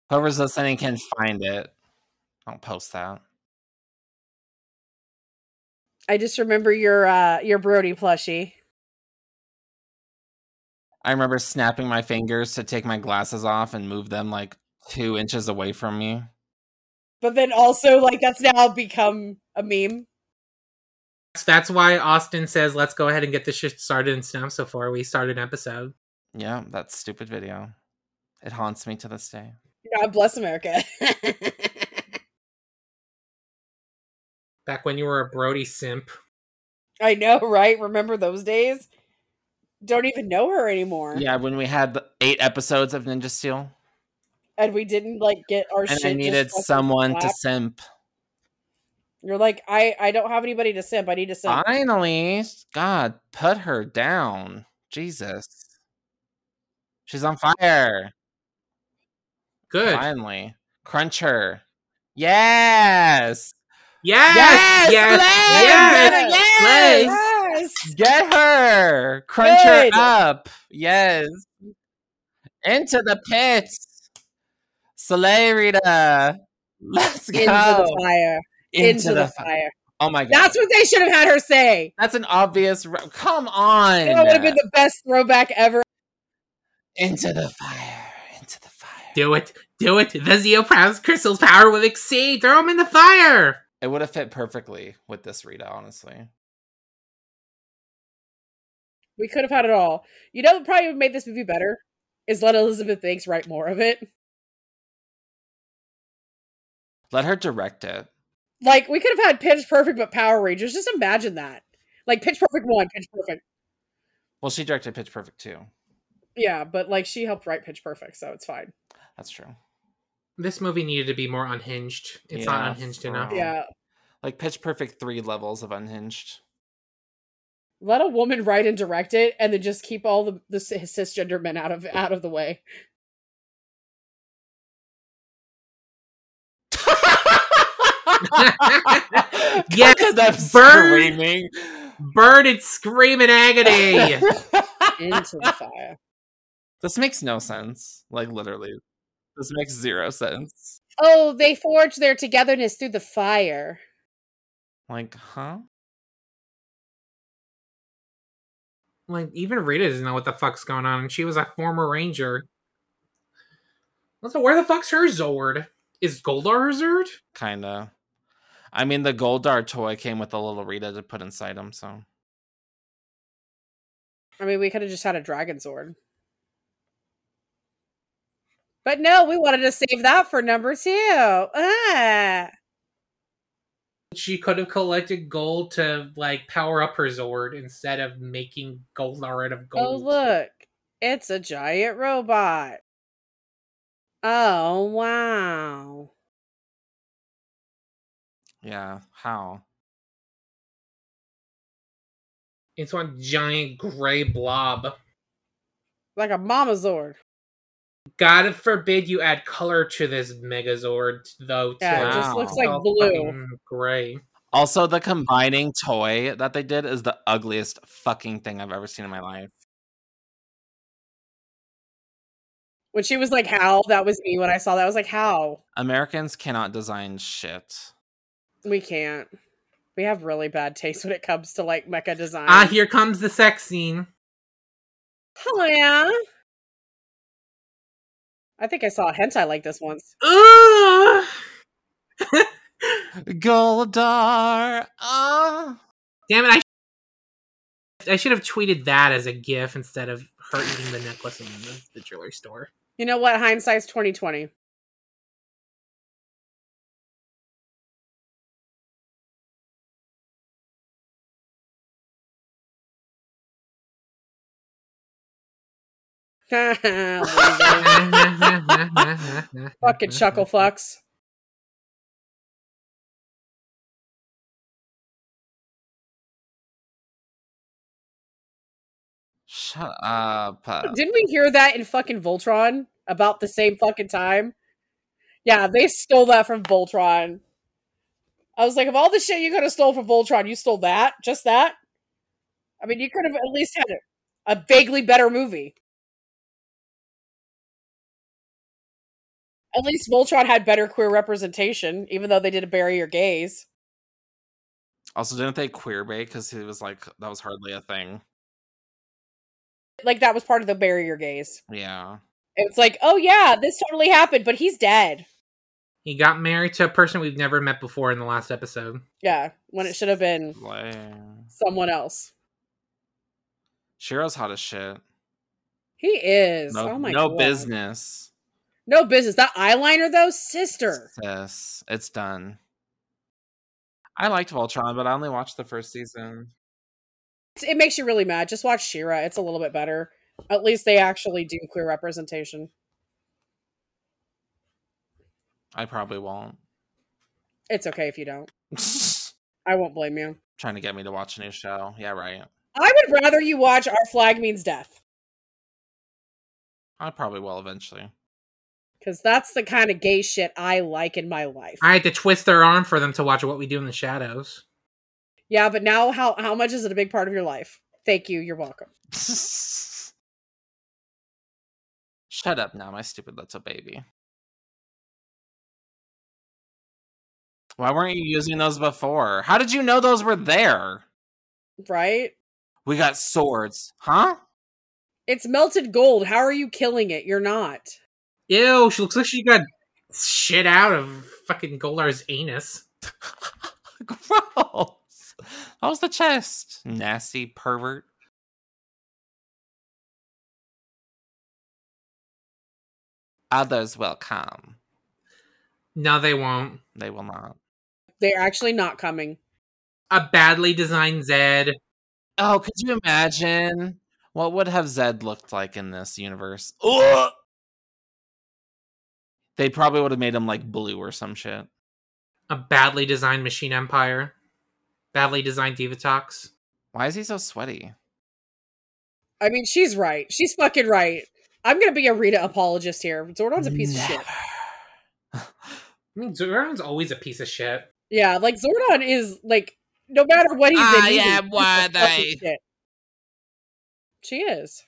Whoever's listening can find it. I'll post that. I just remember your uh your Brody plushie. I remember snapping my fingers to take my glasses off and move them like two inches away from me. But then also like that's now become a meme. That's why Austin says, let's go ahead and get this shit started in Snaps before we start an episode. Yeah, that stupid video. It haunts me to this day. God bless America. Back when you were a Brody simp. I know, right? Remember those days? Don't even know her anymore. Yeah, when we had the eight episodes of Ninja Steel, And we didn't like get our and shit. I needed fucking someone to simp. You're like, I I don't have anybody to simp. I need to simp. Finally, God, put her down. Jesus, she's on fire. Good. Finally, crunch her. Yes, Yes! Yes! Yes! Slay! Yes! yes. Get her! Crunch Good. her up! Yes! Into the pits! Slay, Rita! Let's go! Into the fire. Into, the, fi- fire. Oh my god. That's what they should have had her say. That's an obvious. Re- Come on! That would have been the best throwback ever. Into the fire! Into the fire! Do it. Do it. The Zeoprow's crystal's power will exceed. Throw him in the fire. It would have fit perfectly with this Rita, honestly. We could have had it all. You know, what probably would made this movie better is let Elizabeth Banks write more of it. Let her direct it. Like we could have had Pitch Perfect, but Power Rangers. Just imagine that. Like Pitch Perfect one, Pitch Perfect. Well, she directed Pitch Perfect too. Yeah, but like she helped write Pitch Perfect, so it's fine. That's true. This movie needed to be more unhinged. It's Yeah, not unhinged enough. Yeah. Like Pitch Perfect three levels of unhinged. Let a woman write and direct it, and then just keep all the, the cisgender men out of out of the way. Yes, Look at them burn! screaming. Burn and scream in agony. Into the fire. this makes no sense. Like literally, this makes zero sense. Oh, they forged their togetherness through the fire. Like, huh? like even Rita doesn't know what the fuck's going on, and she was a former ranger. Also, where the fuck's her Zord? Is Goldar her Zord? Kinda. I mean, the Goldar toy came with a little Rita to put inside him, so I mean, we could have just had a dragon sword. But no, we wanted to save that for number two. Ah. She could have collected gold to like power up her Zord instead of making Goldar out of gold. Oh, gold. look. It's a giant robot. Oh, wow. yeah. How? It's one giant gray blob. Like a mama Zord. God forbid you add color to this Megazord, though. Yeah, too. it just looks like blue. fucking Gray. Also, the combining toy that they did is the ugliest fucking thing I've ever seen in my life. When she was like, how? That was me when I saw that. I was like, how? Americans cannot design shit. We can't. We have really bad taste when it comes to like mecha design. Ah, here comes the sex scene. Yeah. I think I saw a hentai like this once. Ugh! Goldar. Ah. Damn it! I, sh- I should have tweeted that as a GIF instead of her eating the necklace in the, the jewelry store. You know what? Hindsight's twenty twenty. Fucking chuckle fucks. Shut up. Didn't we hear that in fucking Voltron about the same fucking time? Yeah, they stole that from Voltron. I was like, of all the shit you could have stole from Voltron, you stole that? Just that? I mean, you could have at least had a, a vaguely better movie. At least Voltron had better queer representation, even though they did a bury your gays. Also, didn't they queer bait because he was like that was hardly a thing. Like that was part of the bury your gays. Yeah. It's like, oh yeah, this totally happened, but he's dead. He got married to a person we've never met before in the last episode. Yeah, when it should have been Lame. someone else. Shiro's hot as shit. He is. No, oh my no god. business. No business. That eyeliner though, sister. Yes, it's done. I liked Voltron, but I only watched the first season. It makes you really mad. Just watch She-Ra. It's a little bit better. At least they actually do queer representation. I probably won't. It's okay if you don't. I won't blame you. Trying to get me to watch a new show. Yeah, right. I would rather you watch Our Flag Means Death. I probably will eventually. Because that's the kind of gay shit I like in my life. I had to twist their arm for them to watch What We Do in the Shadows. yeah, but now how how much is it a big part of your life? Thank you. You're welcome. Shut up now, my stupid little baby. Why weren't you using those before? How did you know those were there? Right? We got swords, huh? It's melted gold. How are you killing it? You're not. Ew, she looks like she got shit out of fucking Goldar's anus. Gross. That was the chest. Nasty pervert. Others will come. No, they won't. They will not. They're actually not coming. A badly designed Zedd. Oh, could you imagine what would have Zedd looked like in this universe? Ugh! They probably would have made him like blue or some shit. A badly designed Machine Empire. Badly designed Divatox. Why is he so sweaty? I mean, she's right. She's fucking right. I'm gonna be a Rita apologist here. Zordon's a piece of shit. I mean, Zordon's always a piece of shit. Yeah, like Zordon is like no matter what he's in, I he's a am piece of what fucking shit. She is.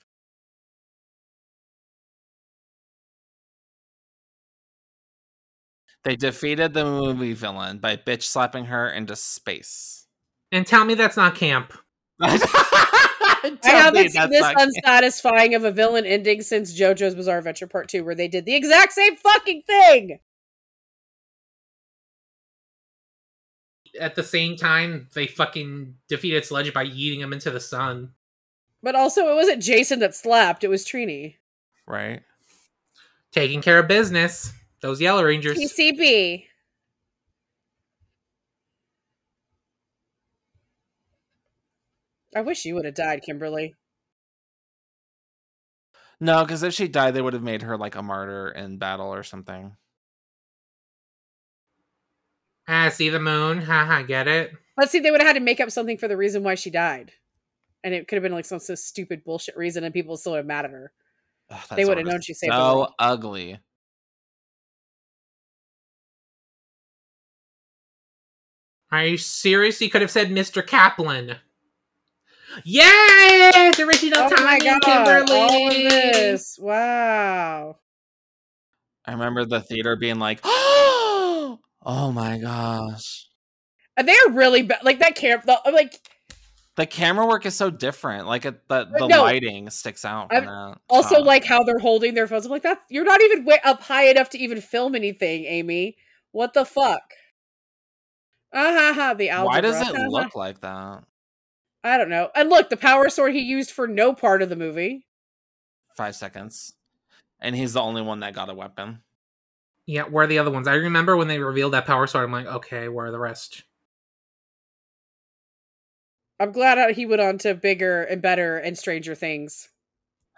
They defeated the movie villain by bitch slapping her into space. And tell me that's not camp. I haven't seen this unsatisfying of a villain ending since JoJo's Bizarre Adventure Part 2, where they did the exact same fucking thing. At the same time, they fucking defeated Sledge by eating him into the sun. But also, it wasn't Jason that slapped, it was Trini. right? Taking care of business. Those Yellow Rangers. PCB. I wish you would have died, Kimberly. No, because if she died, they would have made her like a martyr in battle or something. Ah, see the moon. Haha, get it? Let's see, they would have had to make up something for the reason why she died. And it could have been like some, some stupid bullshit reason, and people still have mad at her. Ugh, They would've known is she saved the So ugly. Are you serious? You could have said Mr. Kaplan. Yes! Original Oh my timing, god! All of Kimberly! this. Wow. I remember the theater being like, "Oh my gosh!" And they're really bad. Like that camp. The, I'm like, The camera work is so different. Like it, the the No. lighting sticks out from that. also shot. like how they're holding their phones. I'm like, that you're not even way up high enough to even film anything, Amy. What the fuck? Ha ha. The algebra. why does Ha, ha. it look like that? I don't know. And look, the power sword he used for no part of the movie. Five seconds, and he's the only one that got a weapon. Yeah, where are the other ones? I remember when they revealed that power sword. I'm like, okay, where are the rest? I'm glad uh, he went on to bigger and better and stranger things.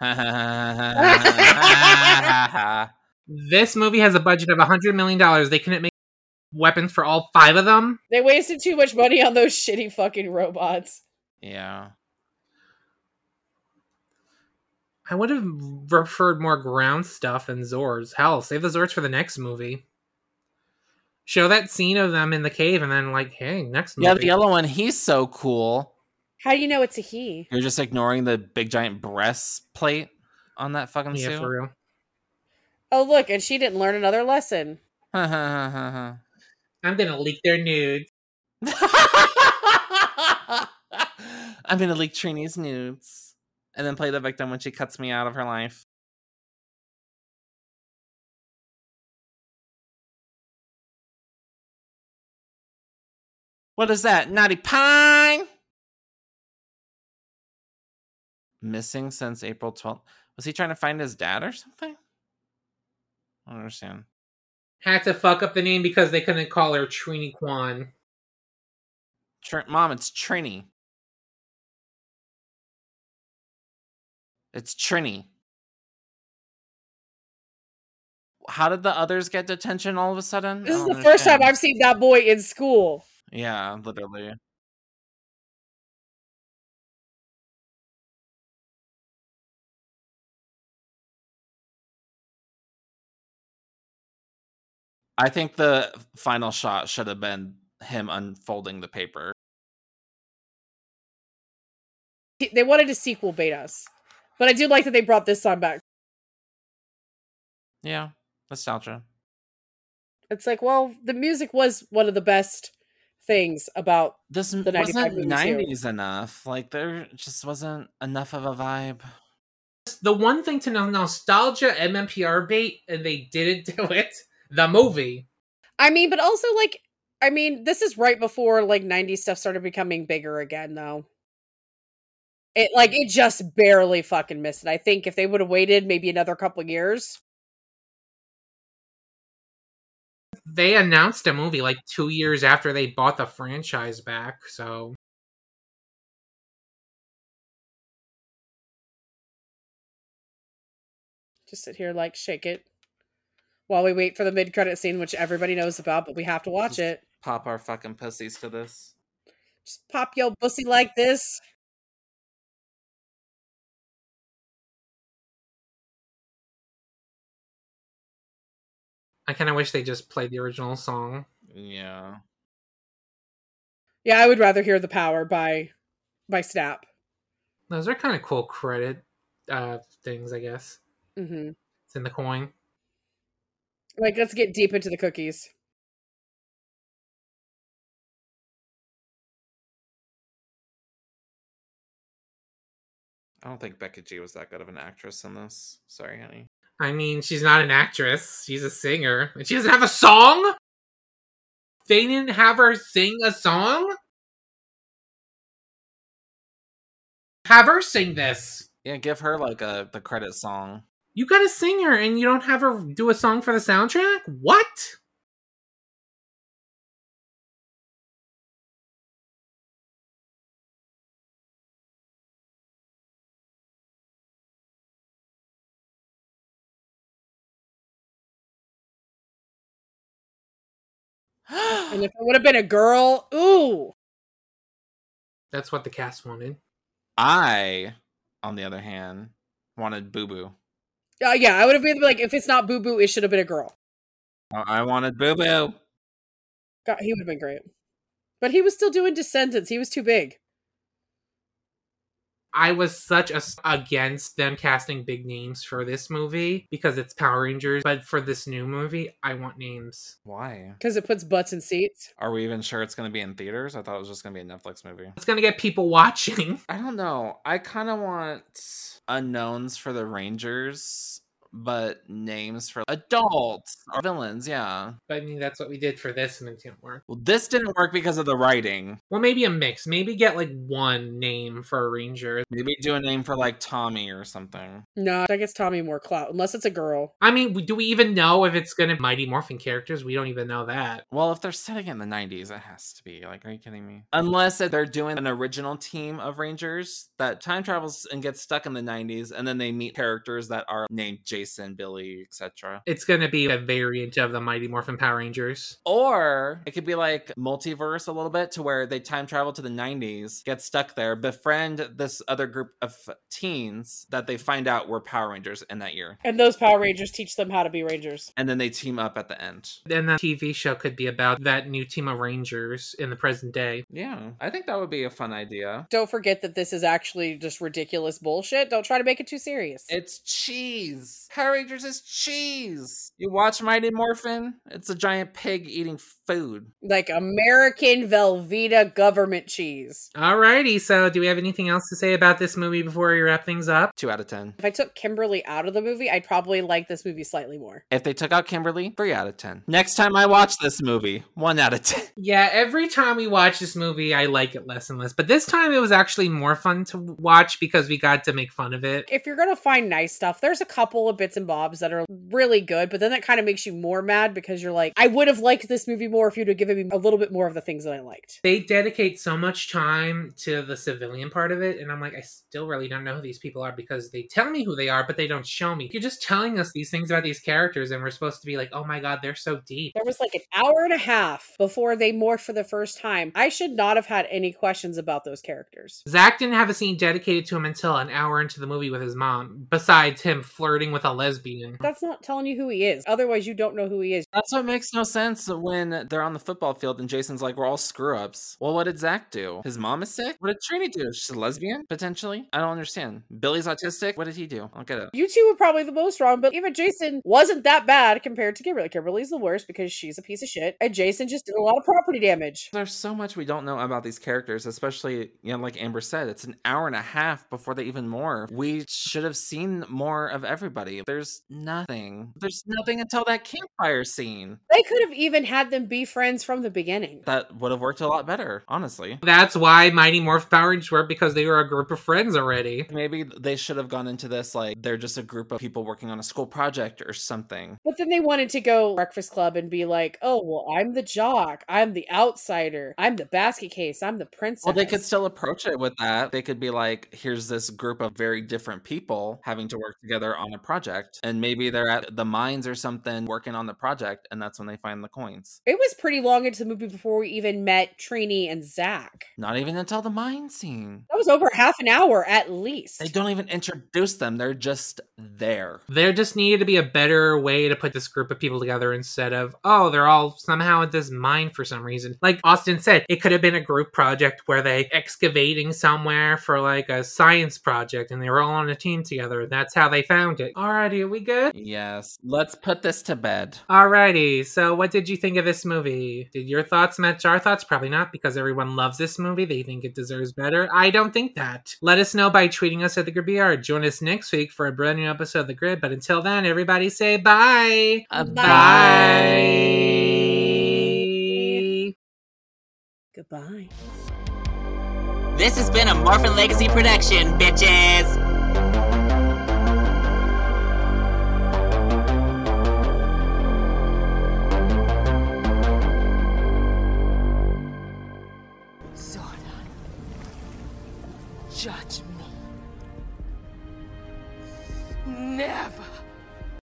This movie has a budget of $100 million. They couldn't make weapons for all five of them. They wasted too much money on those shitty fucking robots. yeah. I would have preferred more ground stuff and Zords. Hell, save the Zords for the next movie. Show that scene of them in the cave and then, like, hey, next movie. Yeah, the yellow one, he's so cool. How do you know it's a he? You're just ignoring the big giant breastplate on that fucking Yeah, suit. for real. Oh, look, and she didn't learn another lesson. I'm gonna leak their nudes. I'm gonna leak Trini's nudes and then play the victim when she cuts me out of her life. What is that? Naughty Pine? Missing since April 12th. Was he trying to find his dad or something? I don't understand. Had to fuck up the name because they couldn't call her Trini Kwan. Tr- Mom, it's Trini. It's Trini. How did the others get detention all of a sudden? This is don't the first time. I've seen that boy in school. Yeah, literally. I think the final shot should have been him unfolding the paper. They wanted to sequel bait us. But I do like that they brought this song back. Yeah, nostalgia. It's like, well, the music was one of the best things about This The wasn't movie too. 90s enough. Like, there just wasn't enough of a vibe. The one thing to know nostalgia MMPR bait, and they didn't do it. The movie. I mean, but also like I mean, this is right before like 90s stuff started becoming bigger again though. It like it just barely fucking missed it. I think if they would have waited maybe another couple years. They announced a movie like two years after they bought the franchise back, so Just sit here like shake it while we wait for the mid credit scene, which everybody knows about, but we have to watch Just- it. Pop our fucking pussies to this. Just pop yo pussy like this. I kind of wish they just played the original song. Yeah. Yeah, I would rather hear the power by by Snap. Those are kind of cool credit uh things, I guess. Mm-hmm. It's in the coin. Like, let's get deep into the cookies. I don't think Becky G was that good of an actress in this. Sorry, honey. I mean, she's not an actress; she's a singer, and she doesn't have a song. They didn't have her sing a song. Have her sing this. Yeah, give her like a the credit song. You got a singer, and you don't have her do a song for the soundtrack. What? And if it would have been a girl, ooh. That's what the cast wanted. I, on the other hand, wanted Booboo. Uh, yeah, I would have been like, if it's not Booboo, it should have been a girl. I wanted Booboo. God, he would have been great. But he was still doing Descendants. He was too big. I was such a against them casting big names for this movie because it's Power Rangers, but for this new movie, I want names. Why? Because it puts butts in seats. Are we even sure it's going to be in theaters? I thought it was just going to be a Netflix movie. It's gonna get people watching. I don't know. I kind of want unknowns for the Rangers, but names for adults or villains. Yeah. But I mean, that's what we did for this, and it didn't work. Well, this didn't work because of the writing. Well, maybe a mix. Maybe get like one name for a ranger. Maybe do a name for like Tommy or something. No, that gets Tommy more clout, unless it's a girl. I mean, do we even know if it's gonna Mighty Morphin characters? We don't even know that. Well, if they're setting it in the 90s, it has to be. Like, are you kidding me? Unless they're doing an original team of Rangers that time travels and gets stuck in the 90s, and then they meet characters that are named Jason, Billy, etc. It's gonna be a variant of the Mighty Morphin Power Rangers. Or it could be like multiverse a little bit to where they time travel to the 90s, get stuck there, befriend this other group of teens that they find out were Power Rangers in that year. And those Power Rangers teach them how to be Rangers. And then they team up at the end. And the TV show could be about that new team of Rangers in the present day. Yeah, I think that would be a fun idea. Don't forget that this is actually just ridiculous bullshit. Don't try to make it too serious. It's cheese. Power Rangers is cheese. You watch Mighty Morphin? It's a giant pig eating food. Like American Velveeta government cheese. Alrighty, so do we have anything else to say about this movie before we wrap things up? Two out of ten. If I took Kimberly out of the movie, I'd probably like this movie slightly more. If they took out Kimberly, three out of ten. Next time I watch this movie, one out of ten. Yeah, every time we watch this movie, I like it less and less. But this time it was actually more fun to watch because we got to make fun of it. If you're gonna find nice stuff, there's a couple of bits and bobs that are really good, but then that kind of makes you more mad because you're like, I would have liked this movie more if you'd have given me a little bit more of the things that I liked. They dedicate so much time to the civilian part of it, and I'm like, I still really don't know who these people are because they tell me who they are, but they don't show me. You're just telling us these things about these characters, and we're supposed to be like, oh my god, they're so deep. There was like an hour and a half before they morphed for the first time. I should not have had any questions about those characters. Zach didn't have a scene dedicated to him until an hour into the movie with his mom, besides him flirting with a lesbian. That's not telling you who he is. Otherwise, you don't know who he is. That's what makes no sense when they're on the football field and Jason's like, we're all screw ups. Well, what did Zach do? His mom is sick? What did Trini do? She's a lesbian, potentially? I don't understand. Billy's autistic? What did he do? I'll get it. You two were probably the most wrong, but even Jason wasn't that bad compared to Kimberly. Kimberly's the worst because she's a piece of shit, and Jason just did a lot of property damage. There's so much we don't know about these characters, especially, you know, like Amber said, it's an hour and a half before they even more. We should have seen more of everybody. There's nothing. There's nothing until that campfire scene. They could have even had them be friends from the beginning. That would have worked a lot better, honestly. That's why Mighty Morphin Power Rangers worked because they were a group of friends already. Maybe they should have gone into this like they're just a group of people working on a school project or something. But then they wanted to go Breakfast Club and be like, oh, well, I'm the jock. I'm the outsider. I'm the basket case. I'm the princess. Well, they could still approach it with that. They could be like, here's this group of very different people having to work together on a project. And maybe they're at the mines or something working on the project, and that's when they find the coins. It was pretty long into the movie before we even met Trini and Zach. Not even until the mine scene. That was over half an hour at least. They don't even introduce them, they're just there. There just needed to be a better way to put this group of people together instead of, oh, they're all somehow at this mine for some reason. Like Austin said, it could have been a group project where they excavating somewhere for like a science project and they were all on a team together. And that's how they found it. Alrighty, are we good? Yes. Let's put this to bed. Alrighty, so what did you think of this movie? Did your thoughts match our thoughts? Probably not, because everyone loves this movie. They think it deserves better. I don't think that. Let us know by tweeting us at the Grid BR. Join us next week for a brand new episode of The Grid. But until then, everybody say bye. Uh, Bye. Goodbye. This has been a Morphin Legacy production, bitches!